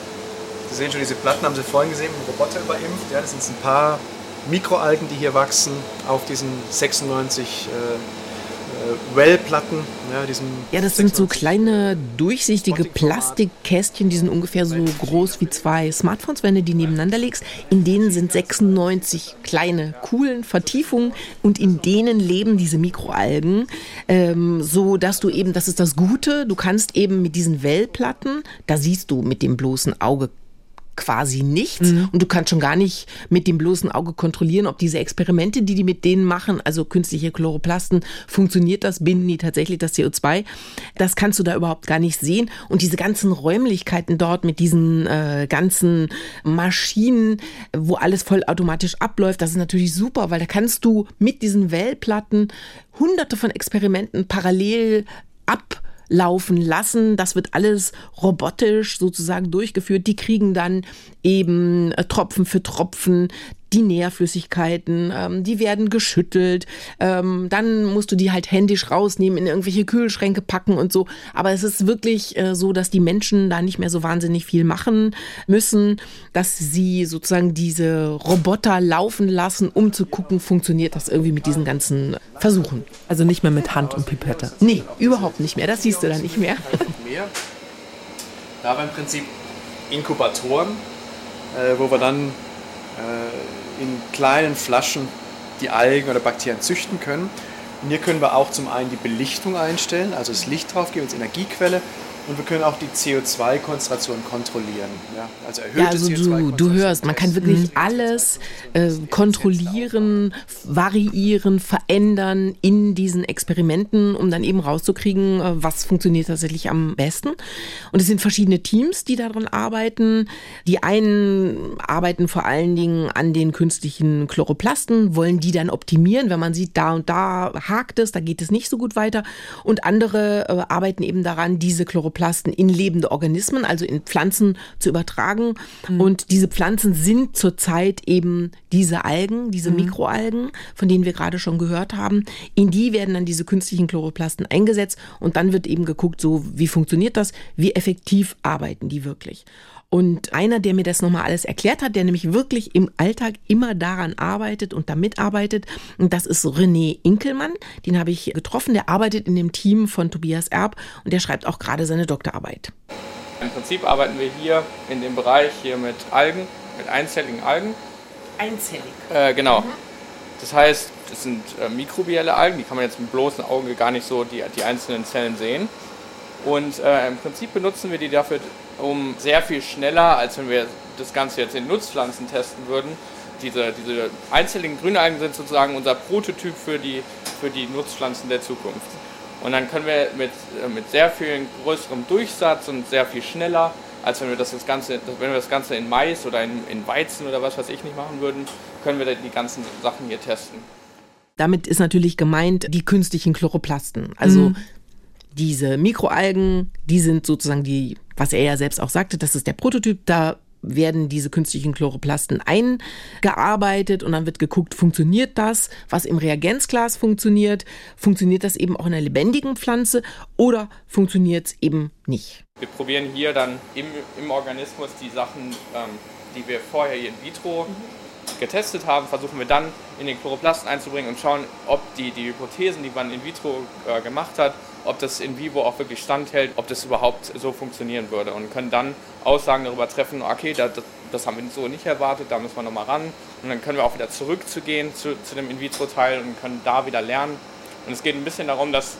Sie sehen schon, diese Platten haben Sie vorhin gesehen, Roboter überimpft. Ja, das sind ein paar Mikroalgen, die hier wachsen auf diesen 96 äh, Well-Platten. Ja, ja, das sind so kleine durchsichtige Plastikkästchen, die sind ungefähr so groß wie zwei Smartphones, wenn du die nebeneinander legst. In denen sind 96 kleine, coolen Vertiefungen und in denen leben diese Mikroalgen, ähm, so dass du eben, das ist das Gute, du kannst eben mit diesen Wellplatten, da siehst du mit dem bloßen Auge quasi nichts mhm. und du kannst schon gar nicht mit dem bloßen Auge kontrollieren, ob diese Experimente, die die mit denen machen, also künstliche Chloroplasten, funktioniert das, binden die tatsächlich das CO2? Das kannst du da überhaupt gar nicht sehen und diese ganzen Räumlichkeiten dort mit diesen äh, ganzen Maschinen, wo alles vollautomatisch abläuft, das ist natürlich super, weil da kannst du mit diesen Wellplatten hunderte von Experimenten parallel ab laufen lassen. Das wird alles robotisch sozusagen durchgeführt. Die kriegen dann eben äh, Tropfen für Tropfen die Nährflüssigkeiten, ähm, die werden geschüttelt, ähm, dann musst du die halt händisch rausnehmen, in irgendwelche Kühlschränke packen und so. Aber es ist wirklich äh, so, dass die Menschen da nicht mehr so wahnsinnig viel machen müssen, dass sie sozusagen diese Roboter laufen lassen, um zu gucken, funktioniert das irgendwie mit diesen ganzen Versuchen. Also nicht mehr mit Hand und Pipette. Nee, überhaupt nicht mehr. Das siehst du dann nicht mehr. Da haben wir im Prinzip Inkubatoren, äh, wo wir dann in kleinen Flaschen die Algen oder Bakterien züchten können. Und hier können wir auch zum einen die Belichtung einstellen, also das Licht drauf geben als Energiequelle und wir können auch die CO2-Konzentration kontrollieren. Ja, also erhöhte ja, also du, du hörst, man kann wirklich alles äh, kontrollieren, variieren, verändern in diesen Experimenten, um dann eben rauszukriegen, äh, was funktioniert tatsächlich am besten. Und es sind verschiedene Teams, die daran arbeiten. Die einen arbeiten vor allen Dingen an den künstlichen Chloroplasten, wollen die dann optimieren, wenn man sieht, da und da hakt es, da geht es nicht so gut weiter. Und andere äh, arbeiten eben daran, diese Chloroplasten Mikroplasten in lebende Organismen, also in Pflanzen zu übertragen. Mhm. Und diese Pflanzen sind zurzeit eben diese Algen, diese mhm. Mikroalgen, von denen wir gerade schon gehört haben. In die werden dann diese künstlichen Chloroplasten eingesetzt und dann wird eben geguckt, so wie funktioniert das, wie effektiv arbeiten die wirklich. Und einer, der mir das nochmal alles erklärt hat, der nämlich wirklich im Alltag immer daran arbeitet und damit arbeitet, und das ist René Inkelmann. Den habe ich getroffen. Der arbeitet in dem Team von Tobias Erb und der schreibt auch gerade seine Doktorarbeit. Im Prinzip arbeiten wir hier in dem Bereich hier mit Algen, mit einzelligen Algen. Einzellig? Äh, genau. Mhm. Das heißt, es sind äh, mikrobielle Algen, die kann man jetzt mit bloßem Auge gar nicht so die, die einzelnen Zellen sehen. Und äh, im Prinzip benutzen wir die dafür, um sehr viel schneller, als wenn wir das Ganze jetzt in Nutzpflanzen testen würden. Diese, diese einzelnen Grünalgen sind sozusagen unser Prototyp für die, für die Nutzpflanzen der Zukunft. Und dann können wir mit, äh, mit sehr viel größerem Durchsatz und sehr viel schneller, als wenn wir das, das Ganze, wenn wir das Ganze in Mais oder in, in Weizen oder was weiß ich nicht machen würden, können wir die ganzen Sachen hier testen. Damit ist natürlich gemeint die künstlichen Chloroplasten. Also mhm. diese Mikroalgen, die sind sozusagen die was er ja selbst auch sagte, das ist der Prototyp, da werden diese künstlichen Chloroplasten eingearbeitet und dann wird geguckt, funktioniert das, was im Reagenzglas funktioniert, funktioniert das eben auch in einer lebendigen Pflanze oder funktioniert es eben nicht. Wir probieren hier dann im, im Organismus die Sachen, ähm, die wir vorher hier in vitro getestet haben, versuchen wir dann in den Chloroplasten einzubringen und schauen, ob die, die Hypothesen, die man in vitro äh, gemacht hat, ob das in vivo auch wirklich standhält, ob das überhaupt so funktionieren würde und können dann Aussagen darüber treffen, okay, das, das haben wir so nicht erwartet, da müssen wir nochmal ran und dann können wir auch wieder zurückzugehen zu, zu dem In-vitro-Teil und können da wieder lernen. Und es geht ein bisschen darum, dass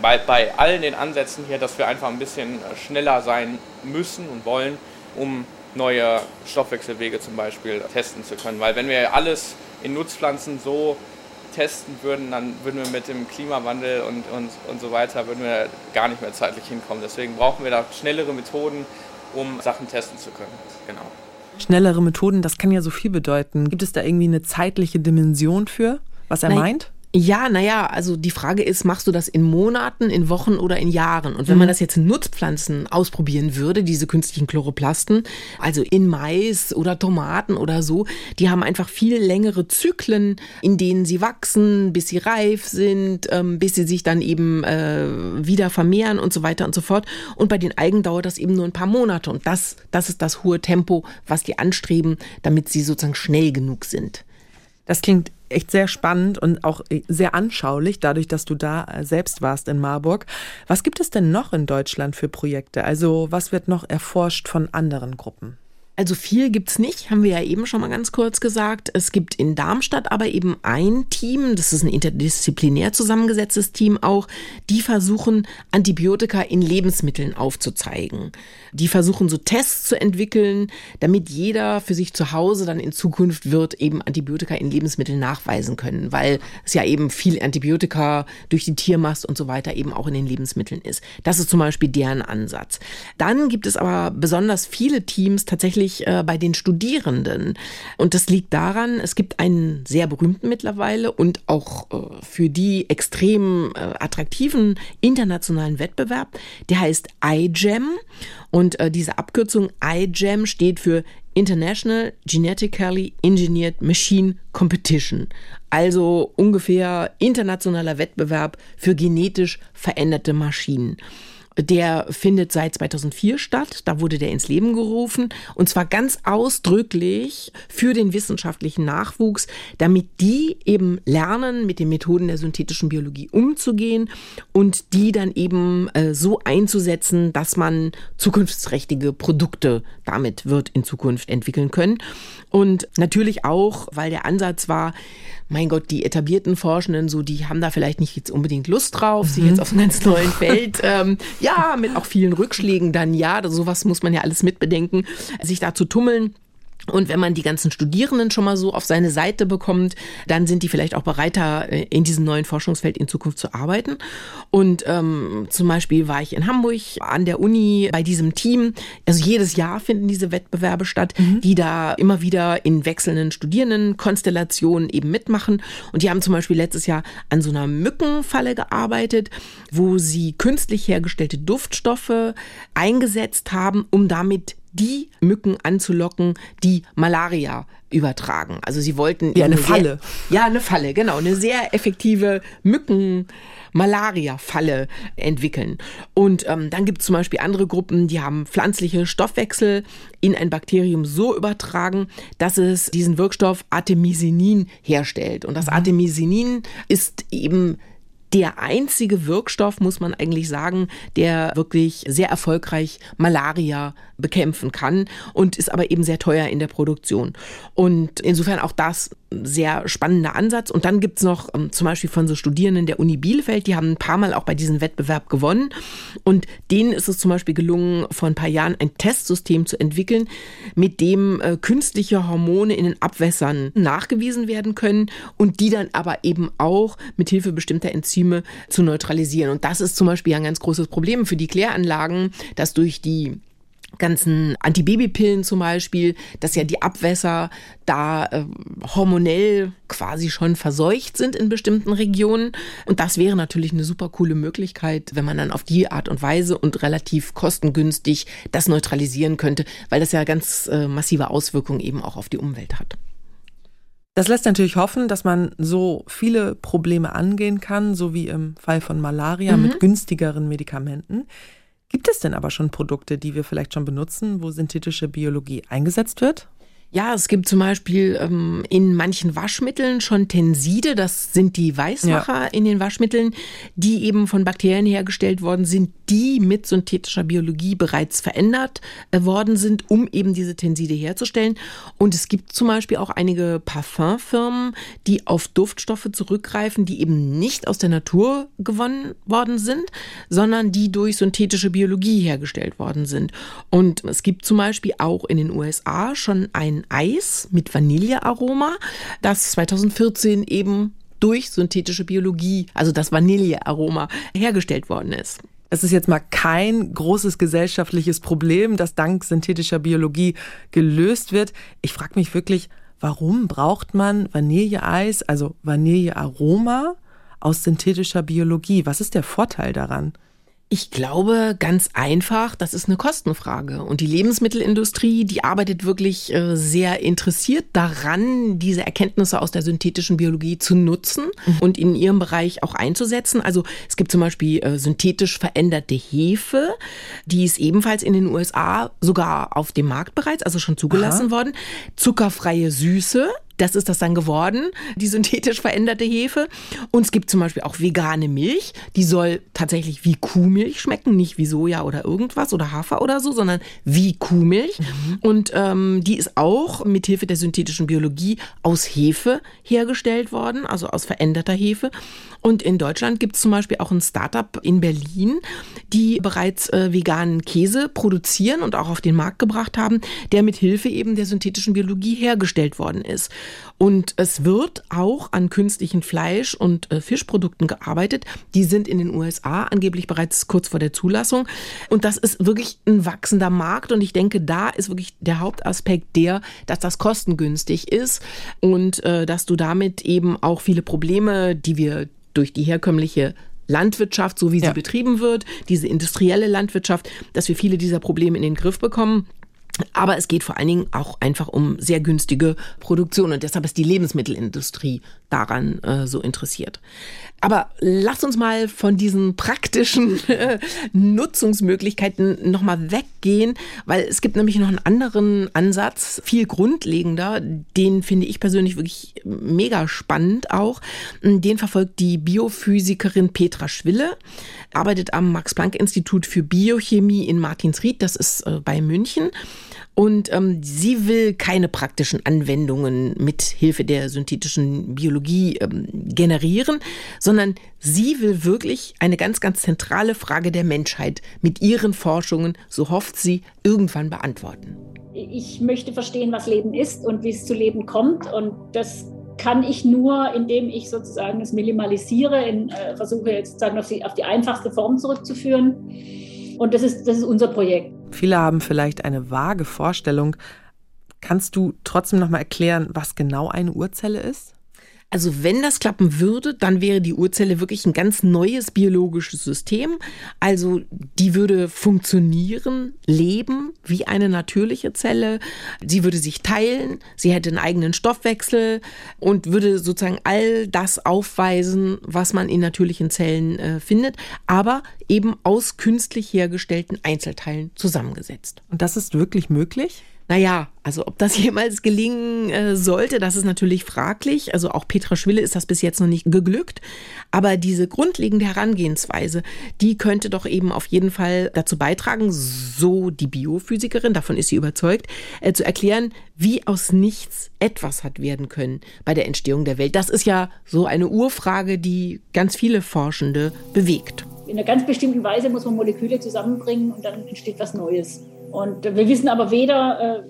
bei, bei allen den Ansätzen hier, dass wir einfach ein bisschen schneller sein müssen und wollen, um neue Stoffwechselwege zum Beispiel testen zu können. Weil wenn wir alles in Nutzpflanzen so testen würden, dann würden wir mit dem Klimawandel und, und, und so weiter, würden wir gar nicht mehr zeitlich hinkommen. Deswegen brauchen wir da schnellere Methoden, um Sachen testen zu können. Genau. Schnellere Methoden, das kann ja so viel bedeuten. Gibt es da irgendwie eine zeitliche Dimension für, was er Nein. meint? Ja, naja, also die Frage ist, machst du das in Monaten, in Wochen oder in Jahren? Und wenn mhm. man das jetzt in Nutzpflanzen ausprobieren würde, diese künstlichen Chloroplasten, also in Mais oder Tomaten oder so, die haben einfach viel längere Zyklen, in denen sie wachsen, bis sie reif sind, ähm, bis sie sich dann eben äh, wieder vermehren und so weiter und so fort. Und bei den Algen dauert das eben nur ein paar Monate. Und das, das ist das hohe Tempo, was die anstreben, damit sie sozusagen schnell genug sind. Das klingt echt sehr spannend und auch sehr anschaulich, dadurch, dass du da äh, selbst warst in Marburg. Was gibt es denn noch in Deutschland für Projekte? Also was wird noch erforscht von anderen Gruppen? Also viel gibt's nicht, haben wir ja eben schon mal ganz kurz gesagt. Es gibt in Darmstadt aber eben ein Team, das ist ein interdisziplinär zusammengesetztes Team auch, die versuchen, Antibiotika in Lebensmitteln aufzuzeigen. Die versuchen so Tests zu entwickeln, damit jeder für sich zu Hause dann in Zukunft wird eben Antibiotika in Lebensmitteln nachweisen können, weil es ja eben viel Antibiotika durch die Tiermast und so weiter eben auch in den Lebensmitteln ist. Das ist zum Beispiel deren Ansatz. Dann gibt es aber besonders viele Teams tatsächlich häufig äh, bei den Studierenden. Und das liegt daran, es gibt einen sehr berühmten mittlerweile und auch äh, für die extrem äh, attraktiven internationalen Wettbewerb, der heißt iGEM. Und äh, diese Abkürzung iGEM steht für International Genetically Engineered Machine Competition, also ungefähr internationaler Wettbewerb für genetisch veränderte Maschinen. Der findet seit 2004 statt. Da wurde der ins Leben gerufen. Und zwar ganz ausdrücklich für den wissenschaftlichen Nachwuchs, damit die eben lernen, mit den Methoden der synthetischen Biologie umzugehen und die dann eben äh, so einzusetzen, dass man zukunftsträchtige Produkte damit wird in Zukunft entwickeln können. Und natürlich auch, weil der Ansatz war, mein Gott, die etablierten Forschenden, so, die haben da vielleicht nicht jetzt unbedingt Lust drauf, mhm. sie jetzt auf einem ganz neuen Feld, ähm, ja, mit auch vielen Rückschlägen dann, ja, sowas muss man ja alles mitbedenken, sich da zu tummeln. Und wenn man die ganzen Studierenden schon mal so auf seine Seite bekommt, dann sind die vielleicht auch bereiter, äh, in diesem neuen Forschungsfeld in Zukunft zu arbeiten. Und ähm, zum Beispiel war ich in Hamburg an der Uni bei diesem Team. Also jedes Jahr finden diese Wettbewerbe statt, mhm. die da immer wieder in wechselnden Studierendenkonstellationen eben mitmachen. Und die haben zum Beispiel letztes Jahr an so einer Mückenfalle gearbeitet, wo sie künstlich hergestellte Duftstoffe eingesetzt haben, um damit die Mücken anzulocken, die Malaria übertragen. Also sie wollten ja eine Falle. Sehr, ja, eine Falle, genau, eine sehr effektive Mücken Malaria-Falle entwickeln. Und ähm, dann gibt es zum Beispiel andere Gruppen, die haben pflanzliche Stoffwechsel in ein Bakterium so übertragen, dass es diesen Wirkstoff Artemisinin herstellt. Und das mhm. Artemisinin ist eben der einzige Wirkstoff, muss man eigentlich sagen, der wirklich sehr erfolgreich Malaria bekämpfen kann und ist aber eben sehr teuer in der Produktion. Und insofern auch das sehr spannender Ansatz. Und dann gibt's noch ähm, zum Beispiel von so Studierenden der Uni Bielefeld, die haben ein paar Mal auch bei diesem Wettbewerb gewonnen. Und denen ist es zum Beispiel gelungen, vor ein paar Jahren ein Testsystem zu entwickeln, mit dem äh, künstliche Hormone in den Abwässern nachgewiesen werden können und die dann aber eben auch mit Hilfe bestimmter Enzyme zu neutralisieren. Und das ist zum Beispiel ein ganz großes Problem für die Kläranlagen, dass durch die ganzen Antibabypillen zum Beispiel, dass ja die Abwässer da äh, hormonell quasi schon verseucht sind in bestimmten Regionen. Und das wäre natürlich eine super coole Möglichkeit, wenn man dann auf die Art und Weise und relativ kostengünstig das neutralisieren könnte, weil das ja ganz äh, massive Auswirkungen eben auch auf die Umwelt hat. Das lässt natürlich hoffen, dass man so viele Probleme angehen kann, so wie im Fall von Malaria mhm. mit günstigeren Medikamenten. Gibt es denn aber schon Produkte, die wir vielleicht schon benutzen, wo synthetische Biologie eingesetzt wird? Ja, es gibt zum Beispiel ähm, in manchen Waschmitteln schon Tenside, das sind die Weißmacher ja. in den Waschmitteln, die eben von Bakterien hergestellt worden sind, die mit synthetischer Biologie bereits verändert äh, worden sind, um eben diese Tenside herzustellen. Und es gibt zum Beispiel auch einige Parfumfirmen, die auf Duftstoffe zurückgreifen, die eben nicht aus der Natur gewonnen worden sind, sondern die durch synthetische Biologie hergestellt worden sind. Und es gibt zum Beispiel auch in den USA schon ein Eis mit Vanillearoma, das 2014 eben durch synthetische Biologie, also das Vanillearoma, hergestellt worden ist. Es ist jetzt mal kein großes gesellschaftliches Problem, das dank synthetischer Biologie gelöst wird. Ich frage mich wirklich, warum braucht man Vanilleeis, also Vanillearoma aus synthetischer Biologie? Was ist der Vorteil daran? Ich glaube ganz einfach, das ist eine Kostenfrage. Und die Lebensmittelindustrie, die arbeitet wirklich äh, sehr interessiert daran, diese Erkenntnisse aus der synthetischen Biologie zu nutzen mhm. und in ihrem Bereich auch einzusetzen. Also es gibt zum Beispiel äh, synthetisch veränderte Hefe, die ist ebenfalls in den USA sogar auf dem Markt bereits, also schon zugelassen Aha. worden. Zuckerfreie Süße, das ist das dann geworden, die synthetisch veränderte Hefe. Und es gibt zum Beispiel auch vegane Milch, die soll tatsächlich wie Kuhmilch schmecken, nicht wie Soja oder irgendwas oder Hafer oder so, sondern wie Kuhmilch. Mhm. Und ähm, die ist auch mit Hilfe der synthetischen Biologie aus Hefe hergestellt worden, also aus veränderter Hefe. Und in Deutschland gibt es zum Beispiel auch ein Startup in Berlin, die bereits äh, veganen Käse produzieren und auch auf den Markt gebracht haben, der mit Hilfe eben der synthetischen Biologie hergestellt worden ist. Und es wird auch an künstlichen Fleisch- und äh, Fischprodukten gearbeitet. Die sind in den USA angeblich bereits kurz vor der Zulassung. Und das ist wirklich ein wachsender Markt. Und ich denke, da ist wirklich der Hauptaspekt der, dass das kostengünstig ist und äh, dass du damit eben auch viele Probleme, die wir durch die herkömmliche Landwirtschaft, so wie sie ja. betrieben wird, diese industrielle Landwirtschaft, dass wir viele dieser Probleme in den Griff bekommen Aber es geht vor allen Dingen auch einfach um sehr günstige Produktion und deshalb ist die Lebensmittelindustrie daran äh, so interessiert. Aber lasst uns mal von diesen praktischen äh, Nutzungsmöglichkeiten nochmal weggehen, weil es gibt nämlich noch einen anderen Ansatz, viel grundlegender, den finde ich persönlich wirklich mega spannend auch. Den verfolgt die Biophysikerin Petra Schwille, arbeitet am Max-Planck-Institut für Biochemie in Martinsried, das ist äh, bei München. Und ähm, sie will keine praktischen Anwendungen mit Hilfe der synthetischen Biologie ähm, generieren, sondern sie will wirklich eine ganz, ganz zentrale Frage der Menschheit mit ihren Forschungen, so hofft sie, irgendwann beantworten. Ich möchte verstehen, was Leben ist und wie es zu Leben kommt. Und das kann ich nur, indem ich sozusagen es minimalisiere, in, äh, versuche jetzt sozusagen auf die, auf die einfachste Form zurückzuführen. Und das ist, das ist unser Projekt. Viele haben vielleicht eine vage Vorstellung. Kannst du trotzdem noch mal erklären, was genau eine Urzelle ist? Also wenn das klappen würde, dann wäre die Urzelle wirklich ein ganz neues biologisches System. Also die würde funktionieren, leben wie eine natürliche Zelle. Sie würde sich teilen, sie hätte einen eigenen Stoffwechsel und würde sozusagen all das aufweisen, was man in natürlichen Zellen äh, findet, aber eben aus künstlich hergestellten Einzelteilen zusammengesetzt. Und das ist wirklich möglich? Naja, also ob das jemals gelingen äh, sollte, das ist natürlich fraglich. Also auch Petra Schwille ist das bis jetzt noch nicht geglückt. Aber diese grundlegende Herangehensweise, die könnte doch eben auf jeden Fall dazu beitragen, so die Biophysikerin, davon ist sie überzeugt, äh, zu erklären, wie aus nichts etwas hat werden können bei der Entstehung der Welt. Das ist ja so eine Urfrage, die ganz viele Forschende bewegt. In einer ganz bestimmten Weise muss man Moleküle zusammenbringen und dann entsteht was Neues. Und wir wissen aber weder, äh,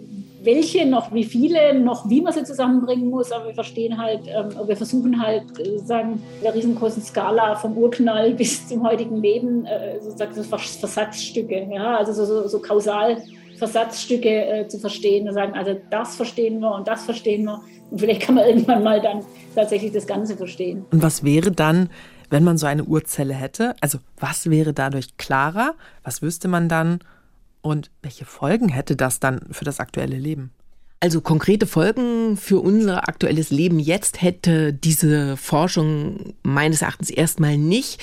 welche noch wie viele, noch wie man sie zusammenbringen muss, aber wir verstehen halt, ähm, wir versuchen halt, äh, sagen, der riesengroßen Skala vom Urknall bis zum heutigen Leben, äh, sozusagen so Versatzstücke, ja, also so, so, so kausal Versatzstücke zu verstehen und sagen, also das verstehen wir und das verstehen wir und vielleicht kann man irgendwann mal dann tatsächlich das Ganze verstehen. Und was wäre dann, wenn man so eine Urzelle hätte? Also was wäre dadurch klarer? Was wüsste man dann? Und welche Folgen hätte das dann für das aktuelle Leben? Also konkrete Folgen für unser aktuelles Leben jetzt hätte diese Forschung meines Erachtens erstmal nicht.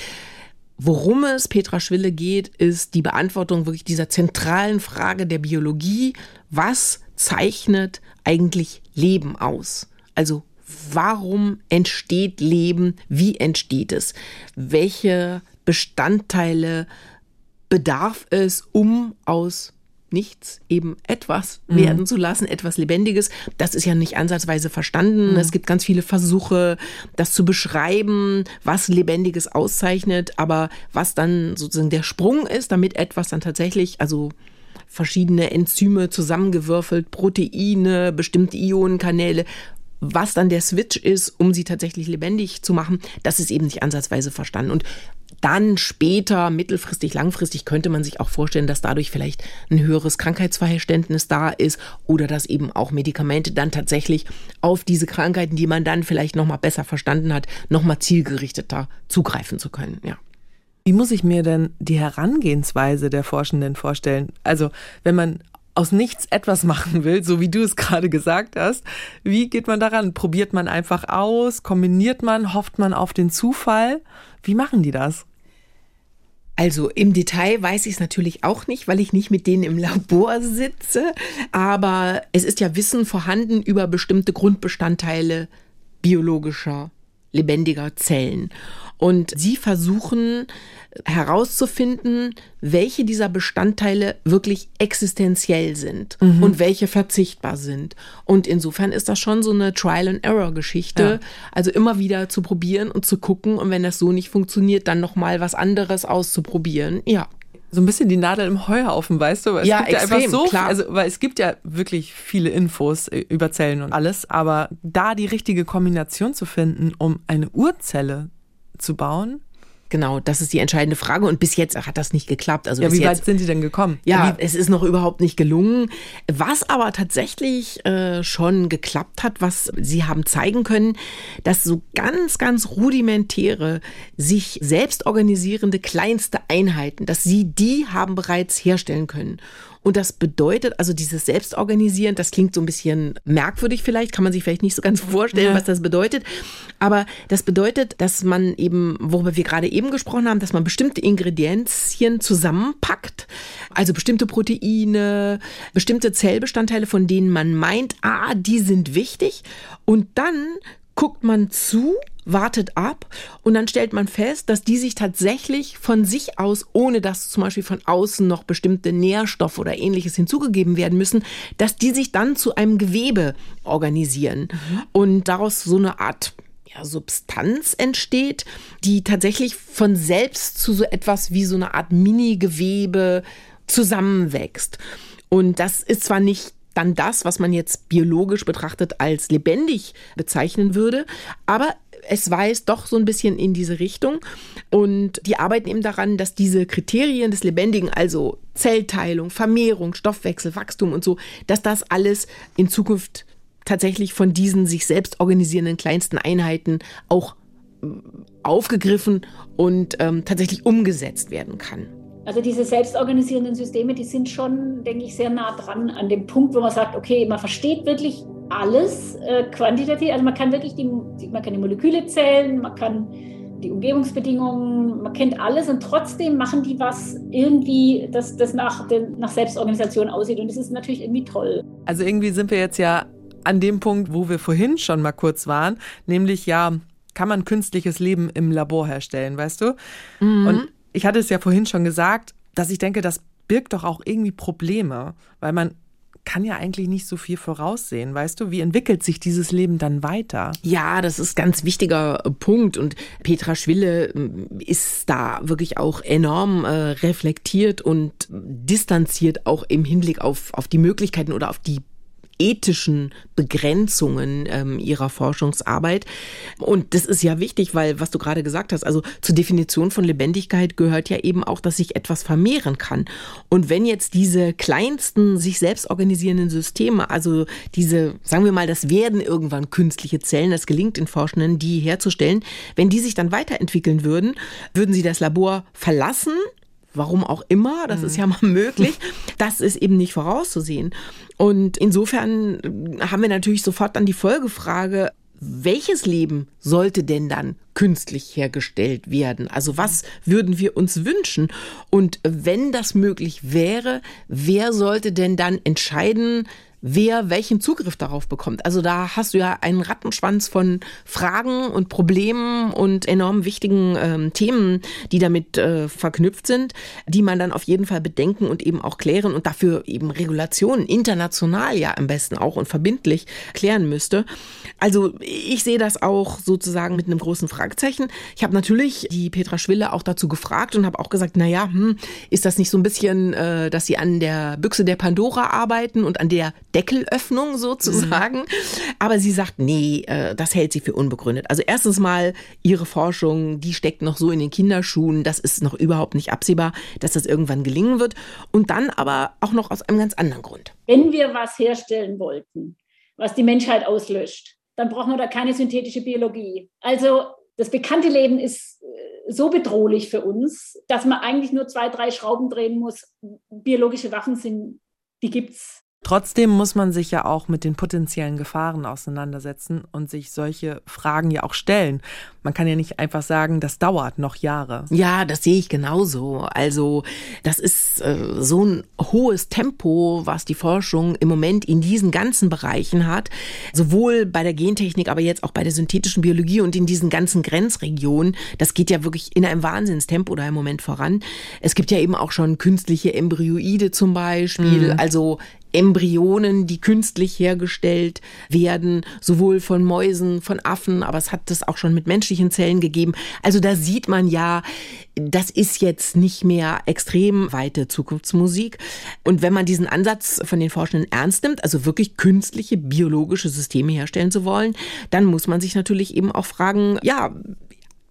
Worum es Petra Schwille geht, ist die Beantwortung wirklich dieser zentralen Frage der Biologie. Was zeichnet eigentlich Leben aus? Also warum entsteht Leben? Wie entsteht es? Welche Bestandteile bedarf es, um aus nichts eben etwas mhm. werden zu lassen, etwas Lebendiges. Das ist ja nicht ansatzweise verstanden. Mhm. Es gibt ganz viele Versuche, das zu beschreiben, was Lebendiges auszeichnet, aber was dann sozusagen der Sprung ist, damit etwas dann tatsächlich, also verschiedene Enzyme zusammengewürfelt, Proteine, bestimmte Ionenkanäle, was dann der Switch ist, um sie tatsächlich lebendig zu machen, das ist eben nicht ansatzweise verstanden. Und dann später, mittelfristig, langfristig könnte man sich auch vorstellen, dass dadurch vielleicht ein höheres Krankheitsverständnis da ist oder dass eben auch Medikamente dann tatsächlich auf diese Krankheiten, die man dann vielleicht nochmal besser verstanden hat, nochmal zielgerichteter zugreifen zu können, ja. Wie muss ich mir denn die Herangehensweise der Forschenden vorstellen? Also, wenn man aus nichts etwas machen will, so wie du es gerade gesagt hast, wie geht man daran? Probiert man einfach aus? Kombiniert man? Hofft man auf den Zufall? Wie machen die das? Also im Detail weiß ich es natürlich auch nicht, weil ich nicht mit denen im Labor sitze. Aber es ist ja Wissen vorhanden über bestimmte Grundbestandteile biologischer, lebendiger Zellen. Und sie versuchen herauszufinden, welche dieser Bestandteile wirklich existenziell sind mhm. und welche verzichtbar sind. Und insofern ist das schon so eine Trial-and-Error-Geschichte. Ja. Also immer wieder zu probieren und zu gucken und wenn das so nicht funktioniert, dann nochmal was anderes auszuprobieren. Ja so ein bisschen die Nadel im Heuhaufen, weißt du? Es ja, gibt extrem, ja einfach so, klar. also weil es gibt ja wirklich viele Infos äh, über Zellen und alles, aber da die richtige Kombination zu finden, um eine Urzelle zu bauen, Genau, das ist die entscheidende Frage. Und bis jetzt hat das nicht geklappt. Also ja, wie weit jetzt, sind Sie denn gekommen? Ja, wie, es ist noch überhaupt nicht gelungen. Was aber tatsächlich äh, schon geklappt hat, was Sie haben zeigen können, dass so ganz, ganz rudimentäre, sich selbst organisierende kleinste Einheiten, dass Sie die haben bereits herstellen können. Und das bedeutet, also dieses Selbstorganisieren, das klingt so ein bisschen merkwürdig vielleicht, kann man sich vielleicht nicht so ganz vorstellen, ja. was das bedeutet. Aber das bedeutet, dass man eben, worüber wir gerade eben gesprochen haben, dass man bestimmte Ingredienzien zusammenpackt, also bestimmte Proteine, bestimmte Zellbestandteile, von denen man meint, ah, die sind wichtig. Und dann guckt man zu, wartet ab und dann stellt man fest, dass die sich tatsächlich von sich aus, ohne dass zum Beispiel von außen noch bestimmte Nährstoffe oder ähnliches hinzugegeben werden müssen, dass die sich dann zu einem Gewebe organisieren mhm. und daraus so eine Art ja, Substanz entsteht, die tatsächlich von selbst zu so etwas wie so eine Art Mini-Gewebe zusammenwächst. Und das ist zwar nicht dann das, was man jetzt biologisch betrachtet als lebendig bezeichnen würde. Aber es weist doch so ein bisschen in diese Richtung. Und die arbeiten eben daran, dass diese Kriterien des Lebendigen, also Zellteilung, Vermehrung, Stoffwechsel, Wachstum und so, dass das alles in Zukunft tatsächlich von diesen sich selbst organisierenden kleinsten Einheiten auch äh, aufgegriffen und ähm, tatsächlich umgesetzt werden kann. Also diese selbstorganisierenden Systeme, die sind schon, denke ich, sehr nah dran an dem Punkt, wo man sagt, okay, man versteht wirklich alles äh, quantitativ. Also man kann wirklich die, man kann die Moleküle zählen, man kann die Umgebungsbedingungen, man kennt alles und trotzdem machen die was irgendwie, das, das nach, nach Selbstorganisation aussieht. Und das ist natürlich irgendwie toll. Also irgendwie sind wir jetzt ja an dem Punkt, wo wir vorhin schon mal kurz waren, nämlich ja, kann man künstliches Leben im Labor herstellen, weißt du? Mhm. Und ich hatte es ja vorhin schon gesagt, dass ich denke, das birgt doch auch irgendwie Probleme, weil man kann ja eigentlich nicht so viel voraussehen, weißt du? Wie entwickelt sich dieses Leben dann weiter? Ja, das ist ganz wichtiger äh, Punkt und Petra Schwille ähm, ist da wirklich auch enorm äh, reflektiert und distanziert auch im Hinblick auf, auf die Möglichkeiten oder auf die ethischen Begrenzungen ähm, ihrer Forschungsarbeit. Und das ist ja wichtig, weil, was du gerade gesagt hast, also zur Definition von Lebendigkeit gehört ja eben auch, dass sich etwas vermehren kann. Und wenn jetzt diese kleinsten, sich selbst organisierenden Systeme, also diese, sagen wir mal, das werden irgendwann künstliche Zellen, das gelingt den Forschenden, die herzustellen, wenn die sich dann weiterentwickeln würden, würden sie das Labor verlassen, warum auch immer, das ist mhm. ja mal möglich, das ist eben nicht vorauszusehen. Und insofern haben wir natürlich sofort dann die Folgefrage, welches Leben sollte denn dann künstlich hergestellt werden? Also was würden wir uns wünschen? Und wenn das möglich wäre, wer sollte denn dann entscheiden, wer welchen Zugriff darauf bekommt. Also da hast du ja einen Rattenschwanz von Fragen und Problemen und enorm wichtigen ähm, Themen, die damit äh, verknüpft sind, die man dann auf jeden Fall bedenken und eben auch klären und dafür eben Regulationen international ja am besten auch und verbindlich klären müsste. Also ich sehe das auch sozusagen mit einem großen Fragezeichen. Ich habe natürlich die Petra Schwille auch dazu gefragt und habe auch gesagt, na ja, hm, ist das nicht so ein bisschen, äh, dass sie an der Büchse der Pandora arbeiten und an der Deckelöffnung sozusagen. Mhm. Aber sie sagt, nee, äh, das hält sie für unbegründet. Also erstens mal, ihre Forschung, die steckt noch so in den Kinderschuhen. Das ist noch überhaupt nicht absehbar, dass das irgendwann gelingen wird. Und dann aber auch noch aus einem ganz anderen Grund. Wenn wir was herstellen wollten, was die Menschheit auslöscht, dann brauchen wir da keine synthetische Biologie. Also das bekannte Leben ist äh, so bedrohlich für uns, dass man eigentlich nur zwei, drei Schrauben drehen muss. Biologische Waffen sind, die gibt's. Trotzdem muss man sich ja auch mit den potenziellen Gefahren auseinandersetzen und sich solche Fragen ja auch stellen. Man kann ja nicht einfach sagen, das dauert noch Jahre. Ja, das sehe ich genauso. Also das ist äh, so ein hohes Tempo, was die Forschung im Moment in diesen ganzen Bereichen hat. Sowohl bei der Gentechnik, aber jetzt auch bei der synthetischen Biologie und in diesen ganzen Grenzregionen. Das geht ja wirklich in einem Wahnsinnstempo da im Moment voran. Es gibt ja eben auch schon künstliche Embryoide zum Beispiel. Mhm. Also Embryonen, die künstlich hergestellt werden, sowohl von Mäusen, von Affen, aber es hat das auch schon mit menschlichen Zellen gegeben. Also da sieht man ja, das ist jetzt nicht mehr extrem weite Zukunftsmusik. Und wenn man diesen Ansatz von den Forschenden ernst nimmt, also wirklich künstliche biologische Systeme herstellen zu wollen, dann muss man sich natürlich eben auch fragen, ja,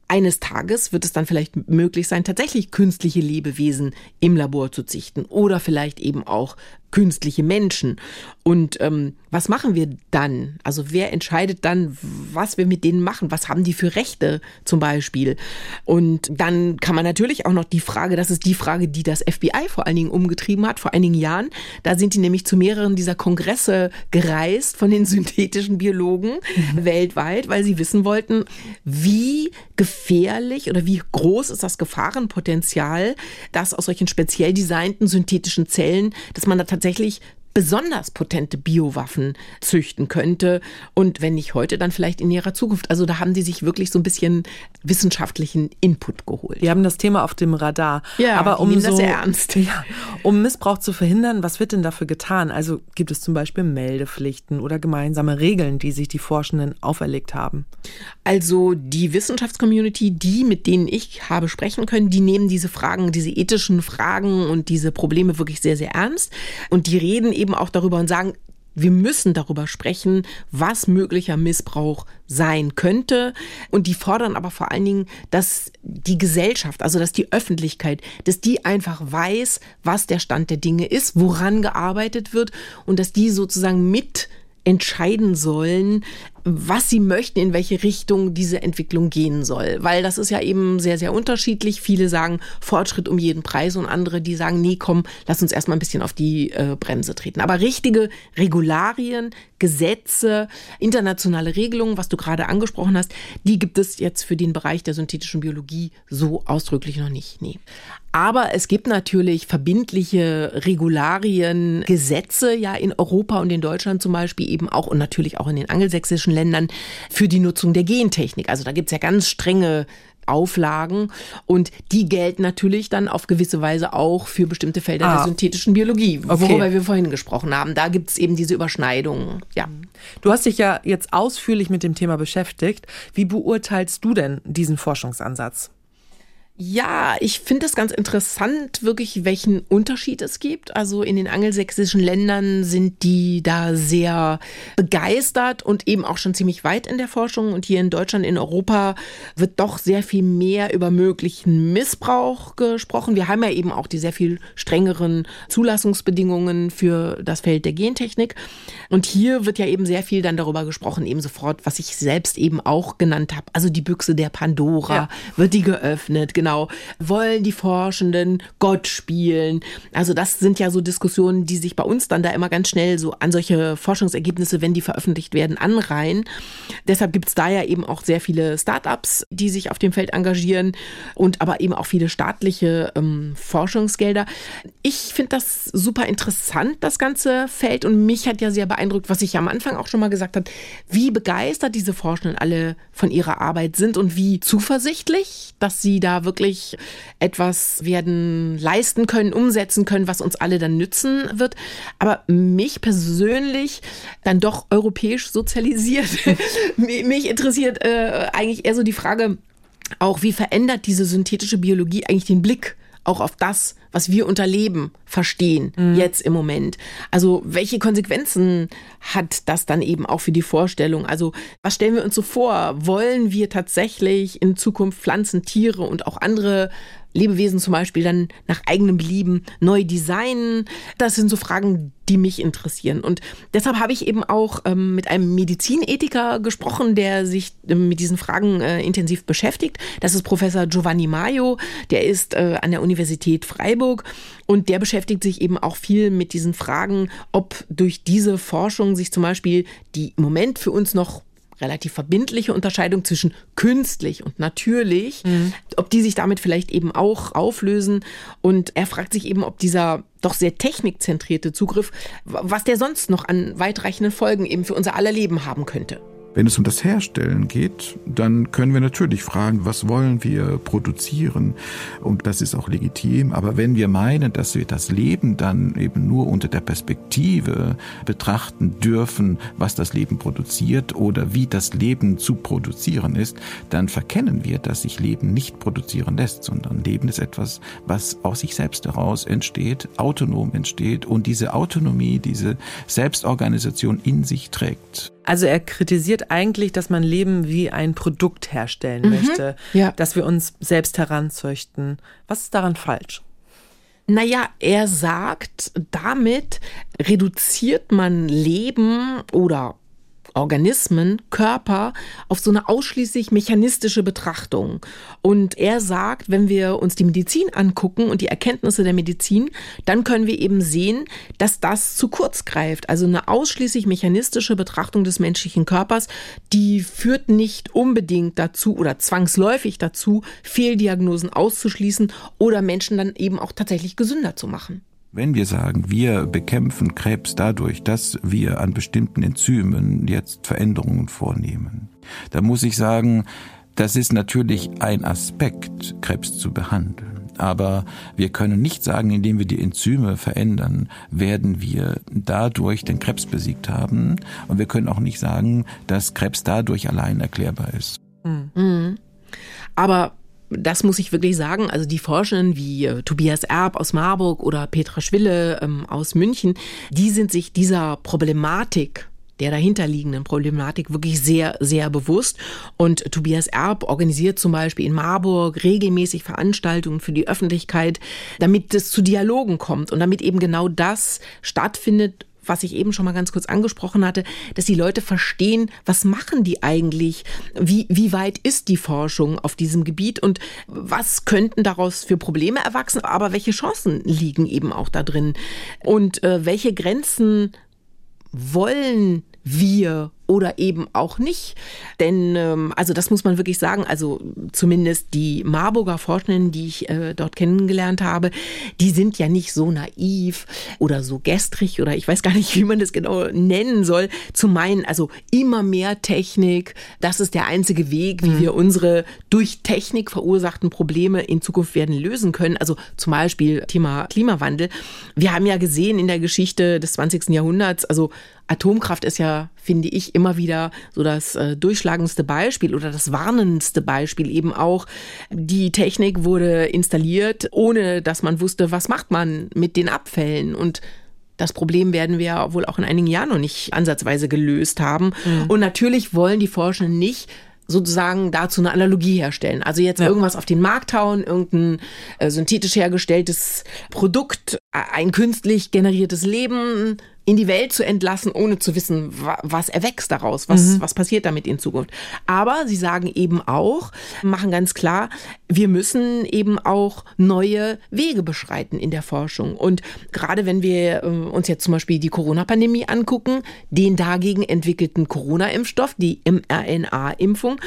eines Tages wird es dann vielleicht möglich sein, tatsächlich künstliche Lebewesen im Labor zu züchten oder vielleicht eben auch künstliche Menschen. Und ähm, was machen wir dann? Also wer entscheidet dann, was wir mit denen machen? Was haben die für Rechte zum Beispiel? Und dann kann man natürlich auch noch die Frage, das ist die Frage, die das FBI vor allen Dingen umgetrieben hat, vor einigen Jahren. Da sind die nämlich zu mehreren dieser Kongresse gereist von den synthetischen Biologen mhm. weltweit, weil sie wissen wollten, wie gefährlich oder wie groß ist das Gefahrenpotenzial, dass aus solchen speziell designten synthetischen Zellen, dass man da tatsächlich tatsächlich besonders potente Biowaffen züchten könnte. Und wenn nicht heute, dann vielleicht in ihrer Zukunft. Also da haben die sich wirklich so ein bisschen wissenschaftlichen Input geholt. Die haben das Thema auf dem Radar. Ja, aber um so. Ja, um Missbrauch zu verhindern, was wird denn dafür getan? Also gibt es zum Beispiel Meldepflichten oder gemeinsame Regeln, die sich die Forschenden auferlegt haben? Also die Wissenschaftscommunity, die mit denen ich habe sprechen können, die nehmen diese Fragen, diese ethischen Fragen und diese Probleme wirklich sehr, sehr ernst. Und die reden eben eben auch darüber und sagen, wir müssen darüber sprechen, was möglicher Missbrauch sein könnte. Und die fordern aber vor allen Dingen, dass die Gesellschaft, also dass die Öffentlichkeit, dass die einfach weiß, was der Stand der Dinge ist, woran gearbeitet wird und dass die sozusagen mit entscheiden sollen, was sie möchten, in welche Richtung diese Entwicklung gehen soll. Weil das ist ja eben sehr, sehr unterschiedlich. Viele sagen Fortschritt um jeden Preis und andere, die sagen, nee, komm, lass uns erstmal ein bisschen auf die äh, Bremse treten. Aber richtige Regularien, Gesetze, internationale Regelungen, was du gerade angesprochen hast, die gibt es jetzt für den Bereich der synthetischen Biologie so ausdrücklich noch nicht. Nee. Aber es gibt natürlich verbindliche Regularien, Gesetze ja in Europa und in Deutschland zum Beispiel eben auch und natürlich auch in den angelsächsischen Ländern für die Nutzung der Gentechnik. Also da gibt es ja ganz strenge Auflagen und die gelten natürlich dann auf gewisse Weise auch für bestimmte Felder ah. der synthetischen Biologie, okay. worüber wir vorhin gesprochen haben. Da gibt es eben diese Überschneidungen. Ja. Du hast dich ja jetzt ausführlich mit dem Thema beschäftigt. Wie beurteilst du denn diesen Forschungsansatz? Ja, ich finde es ganz interessant, wirklich, welchen Unterschied es gibt. Also in den angelsächsischen Ländern sind die da sehr begeistert und eben auch schon ziemlich weit in der Forschung. Und hier in Deutschland, in Europa wird doch sehr viel mehr über möglichen Missbrauch gesprochen. Wir haben ja eben auch die sehr viel strengeren Zulassungsbedingungen für das Feld der Gentechnik. Und hier wird ja eben sehr viel dann darüber gesprochen, eben sofort, was ich selbst eben auch genannt habe. Also die Büchse der Pandora, ja. wird die geöffnet? genau. Wollen die Forschenden Gott spielen? Also das sind ja so Diskussionen, die sich bei uns dann da immer ganz schnell so an solche Forschungsergebnisse, wenn die veröffentlicht werden, anreihen. Deshalb gibt es da ja eben auch sehr viele Startups, die sich auf dem Feld engagieren und aber eben auch viele staatliche ähm, Forschungsgelder. Ich finde das super interessant, das ganze Feld und mich hat ja sehr beeindruckt, was ich am Anfang auch schon mal gesagt habe, wie begeistert diese Forschenden alle von ihrer Arbeit sind und wie zuversichtlich, dass sie da wirklich wirklich etwas werden leisten können, umsetzen können, was uns alle dann nützen wird. Aber mich persönlich dann doch europäisch sozialisiert. mich interessiert äh, eigentlich eher so die Frage, auch wie verändert diese synthetische Biologie eigentlich den Blick auch auf das, was wir unter Leben verstehen, mhm. jetzt im Moment. Also welche Konsequenzen hat das dann eben auch für die Vorstellung? Also was stellen wir uns so vor? Wollen wir tatsächlich in Zukunft Pflanzen, Tiere und auch andere Lebewesen zum Beispiel dann nach eigenem Belieben neu designen? Das sind so Fragen, die mich interessieren. Und deshalb habe ich eben auch ähm, mit einem Medizinethiker gesprochen, der sich ähm, mit diesen Fragen äh, intensiv beschäftigt. Das ist Professor Giovanni Maio, der ist äh, an der Universität Freiburg und der beschäftigt sich eben auch viel mit diesen Fragen, ob durch diese Forschung sich zum Beispiel die im Moment für uns noch relativ verbindliche Unterscheidung zwischen künstlich und natürlich, mhm. ob die sich damit vielleicht eben auch auflösen. Und er fragt sich eben, ob dieser doch sehr technikzentrierte Zugriff, was der sonst noch an weitreichenden Folgen eben für unser aller Leben haben könnte. Wenn es um das Herstellen geht, dann können wir natürlich fragen, was wollen wir produzieren? Und das ist auch legitim. Aber wenn wir meinen, dass wir das Leben dann eben nur unter der Perspektive betrachten dürfen, was das Leben produziert oder wie das Leben zu produzieren ist, dann verkennen wir, dass sich Leben nicht produzieren lässt, sondern Leben ist etwas, was aus sich selbst heraus entsteht, autonom entsteht und diese Autonomie, diese Selbstorganisation in sich trägt. Also er kritisiert eigentlich, dass man Leben wie ein Produkt herstellen mhm, möchte, ja. dass wir uns selbst heranzüchten. Was ist daran falsch? Naja, er sagt, damit reduziert man Leben oder Organismen, Körper auf so eine ausschließlich mechanistische Betrachtung. Und er sagt, wenn wir uns die Medizin angucken und die Erkenntnisse der Medizin, dann können wir eben sehen, dass das zu kurz greift. Also eine ausschließlich mechanistische Betrachtung des menschlichen Körpers, die führt nicht unbedingt dazu oder zwangsläufig dazu, Fehldiagnosen auszuschließen oder Menschen dann eben auch tatsächlich gesünder zu machen. Wenn wir sagen, wir bekämpfen Krebs dadurch, dass wir an bestimmten Enzymen jetzt Veränderungen vornehmen, dann muss ich sagen, das ist natürlich ein Aspekt, Krebs zu behandeln. Aber wir können nicht sagen, indem wir die Enzyme verändern, werden wir dadurch den Krebs besiegt haben. Und wir können auch nicht sagen, dass Krebs dadurch allein erklärbar ist. Mhm. Aber das muss ich wirklich sagen. Also die Forschenden wie äh, Tobias Erb aus Marburg oder Petra Schwille ähm, aus München, die sind sich dieser Problematik der dahinterliegenden Problematik wirklich sehr, sehr bewusst. Und Tobias Erb organisiert zum Beispiel in Marburg regelmäßig Veranstaltungen für die Öffentlichkeit, damit es zu Dialogen kommt und damit eben genau das stattfindet, was ich eben schon mal ganz kurz angesprochen hatte, dass die Leute verstehen, was machen die eigentlich? Wie, wie weit ist die Forschung auf diesem Gebiet und was könnten daraus für Probleme erwachsen? Aber welche Chancen liegen eben auch da drin? Und äh, welche Grenzen wollen wir oder eben auch nicht. Denn, ähm, also das muss man wirklich sagen, also zumindest die Marburger Forschenden, die ich äh, dort kennengelernt habe, die sind ja nicht so naiv oder so gestrig oder ich weiß gar nicht, wie man das genau nennen soll, zu meinen, also immer mehr Technik, das ist der einzige Weg, wie mhm. wir unsere durch Technik verursachten Probleme in Zukunft werden lösen können. Also zum Beispiel Thema Klimawandel. Wir haben ja gesehen in der Geschichte des 20. Jahrhunderts, also Atomkraft ist ja, finde ich, immer wieder so das äh, durchschlagendste Beispiel oder das warnendste Beispiel eben auch. Die Technik wurde installiert, ohne dass man wusste, was macht man mit den Abfällen und das Problem werden wir wohl auch in einigen Jahren noch nicht ansatzweise gelöst haben. Mhm. Und natürlich wollen die Forschenden nicht sozusagen dazu eine Analogie herstellen. Also jetzt ja. irgendwas auf den Markt hauen, irgendein äh, synthetisch hergestelltes Produkt, ein künstlich generiertes Leben in die Welt zu entlassen, ohne zu wissen, was erwächst daraus, was, mhm. was passiert damit in Zukunft. Aber sie sagen eben auch, machen ganz klar, wir müssen eben auch neue Wege beschreiten in der Forschung. Und gerade wenn wir äh, uns jetzt zum Beispiel die Corona-Pandemie angucken, den dagegen entwickelten Corona-Impfstoff, die mRNA-Impfung,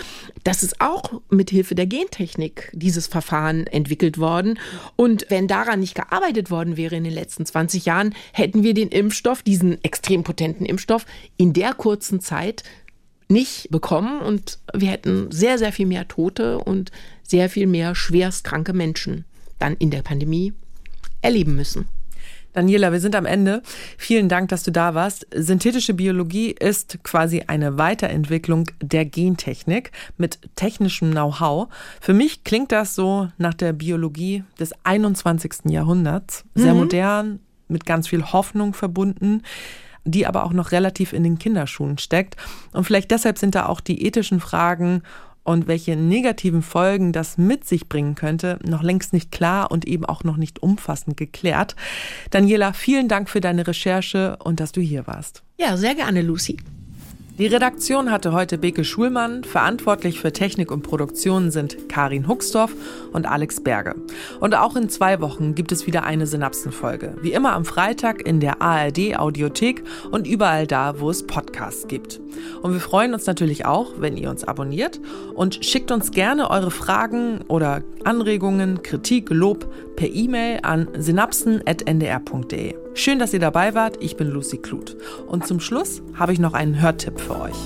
das ist auch mit Hilfe der Gentechnik dieses Verfahren entwickelt worden. Und wenn daran nicht gearbeitet worden wäre in den letzten 20 Jahren, hätten wir den Impfstoff, diesen extrem potenten Impfstoff in der kurzen Zeit nicht bekommen und wir hätten sehr, sehr viel mehr Tote und sehr viel mehr schwerstkranke Menschen dann in der Pandemie erleben müssen. Daniela, wir sind am Ende. Vielen Dank, dass du da warst. Synthetische Biologie ist quasi eine Weiterentwicklung der Gentechnik mit technischem Know-how. Für mich klingt das so nach der Biologie des 21. Jahrhunderts. Sehr mhm. modern, mit ganz viel Hoffnung verbunden, die aber auch noch relativ in den Kinderschuhen steckt. Und vielleicht deshalb sind da auch die ethischen Fragen und welche negativen Folgen das mit sich bringen könnte, noch längst nicht klar und eben auch noch nicht umfassend geklärt. Daniela, vielen Dank für deine Recherche und dass du hier warst. Ja, sehr gerne, Lucy. Die Redaktion hatte heute Beke Schulmann. Verantwortlich für Technik und Produktion sind Karin Huxdorf und Alex Berge. Und auch in zwei Wochen gibt es wieder eine Synapsenfolge. Wie immer am Freitag in der ARD Audiothek und überall da, wo es Podcasts gibt. Und wir freuen uns natürlich auch, wenn ihr uns abonniert und schickt uns gerne eure Fragen oder Anregungen, Kritik, Lob per E-Mail an synapsen.ndr.de. Schön, dass ihr dabei wart. Ich bin Lucy Kluth. Und zum Schluss habe ich noch einen Hörtipp für euch.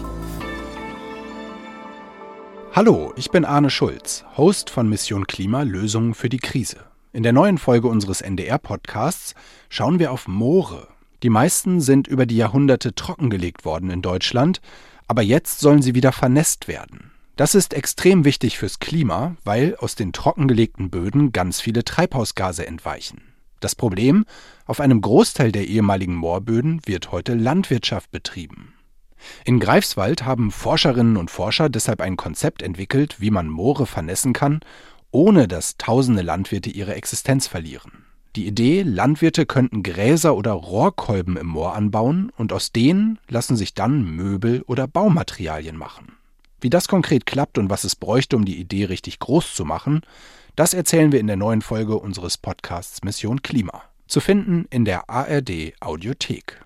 Hallo, ich bin Arne Schulz, Host von Mission Klima Lösungen für die Krise. In der neuen Folge unseres NDR-Podcasts schauen wir auf Moore. Die meisten sind über die Jahrhunderte trockengelegt worden in Deutschland, aber jetzt sollen sie wieder vernässt werden. Das ist extrem wichtig fürs Klima, weil aus den trockengelegten Böden ganz viele Treibhausgase entweichen. Das Problem, auf einem Großteil der ehemaligen Moorböden wird heute Landwirtschaft betrieben. In Greifswald haben Forscherinnen und Forscher deshalb ein Konzept entwickelt, wie man Moore vernässen kann, ohne dass tausende Landwirte ihre Existenz verlieren. Die Idee, Landwirte könnten Gräser oder Rohrkolben im Moor anbauen und aus denen lassen sich dann Möbel oder Baumaterialien machen. Wie das konkret klappt und was es bräuchte, um die Idee richtig groß zu machen, das erzählen wir in der neuen Folge unseres Podcasts Mission Klima. Zu finden in der ARD Audiothek.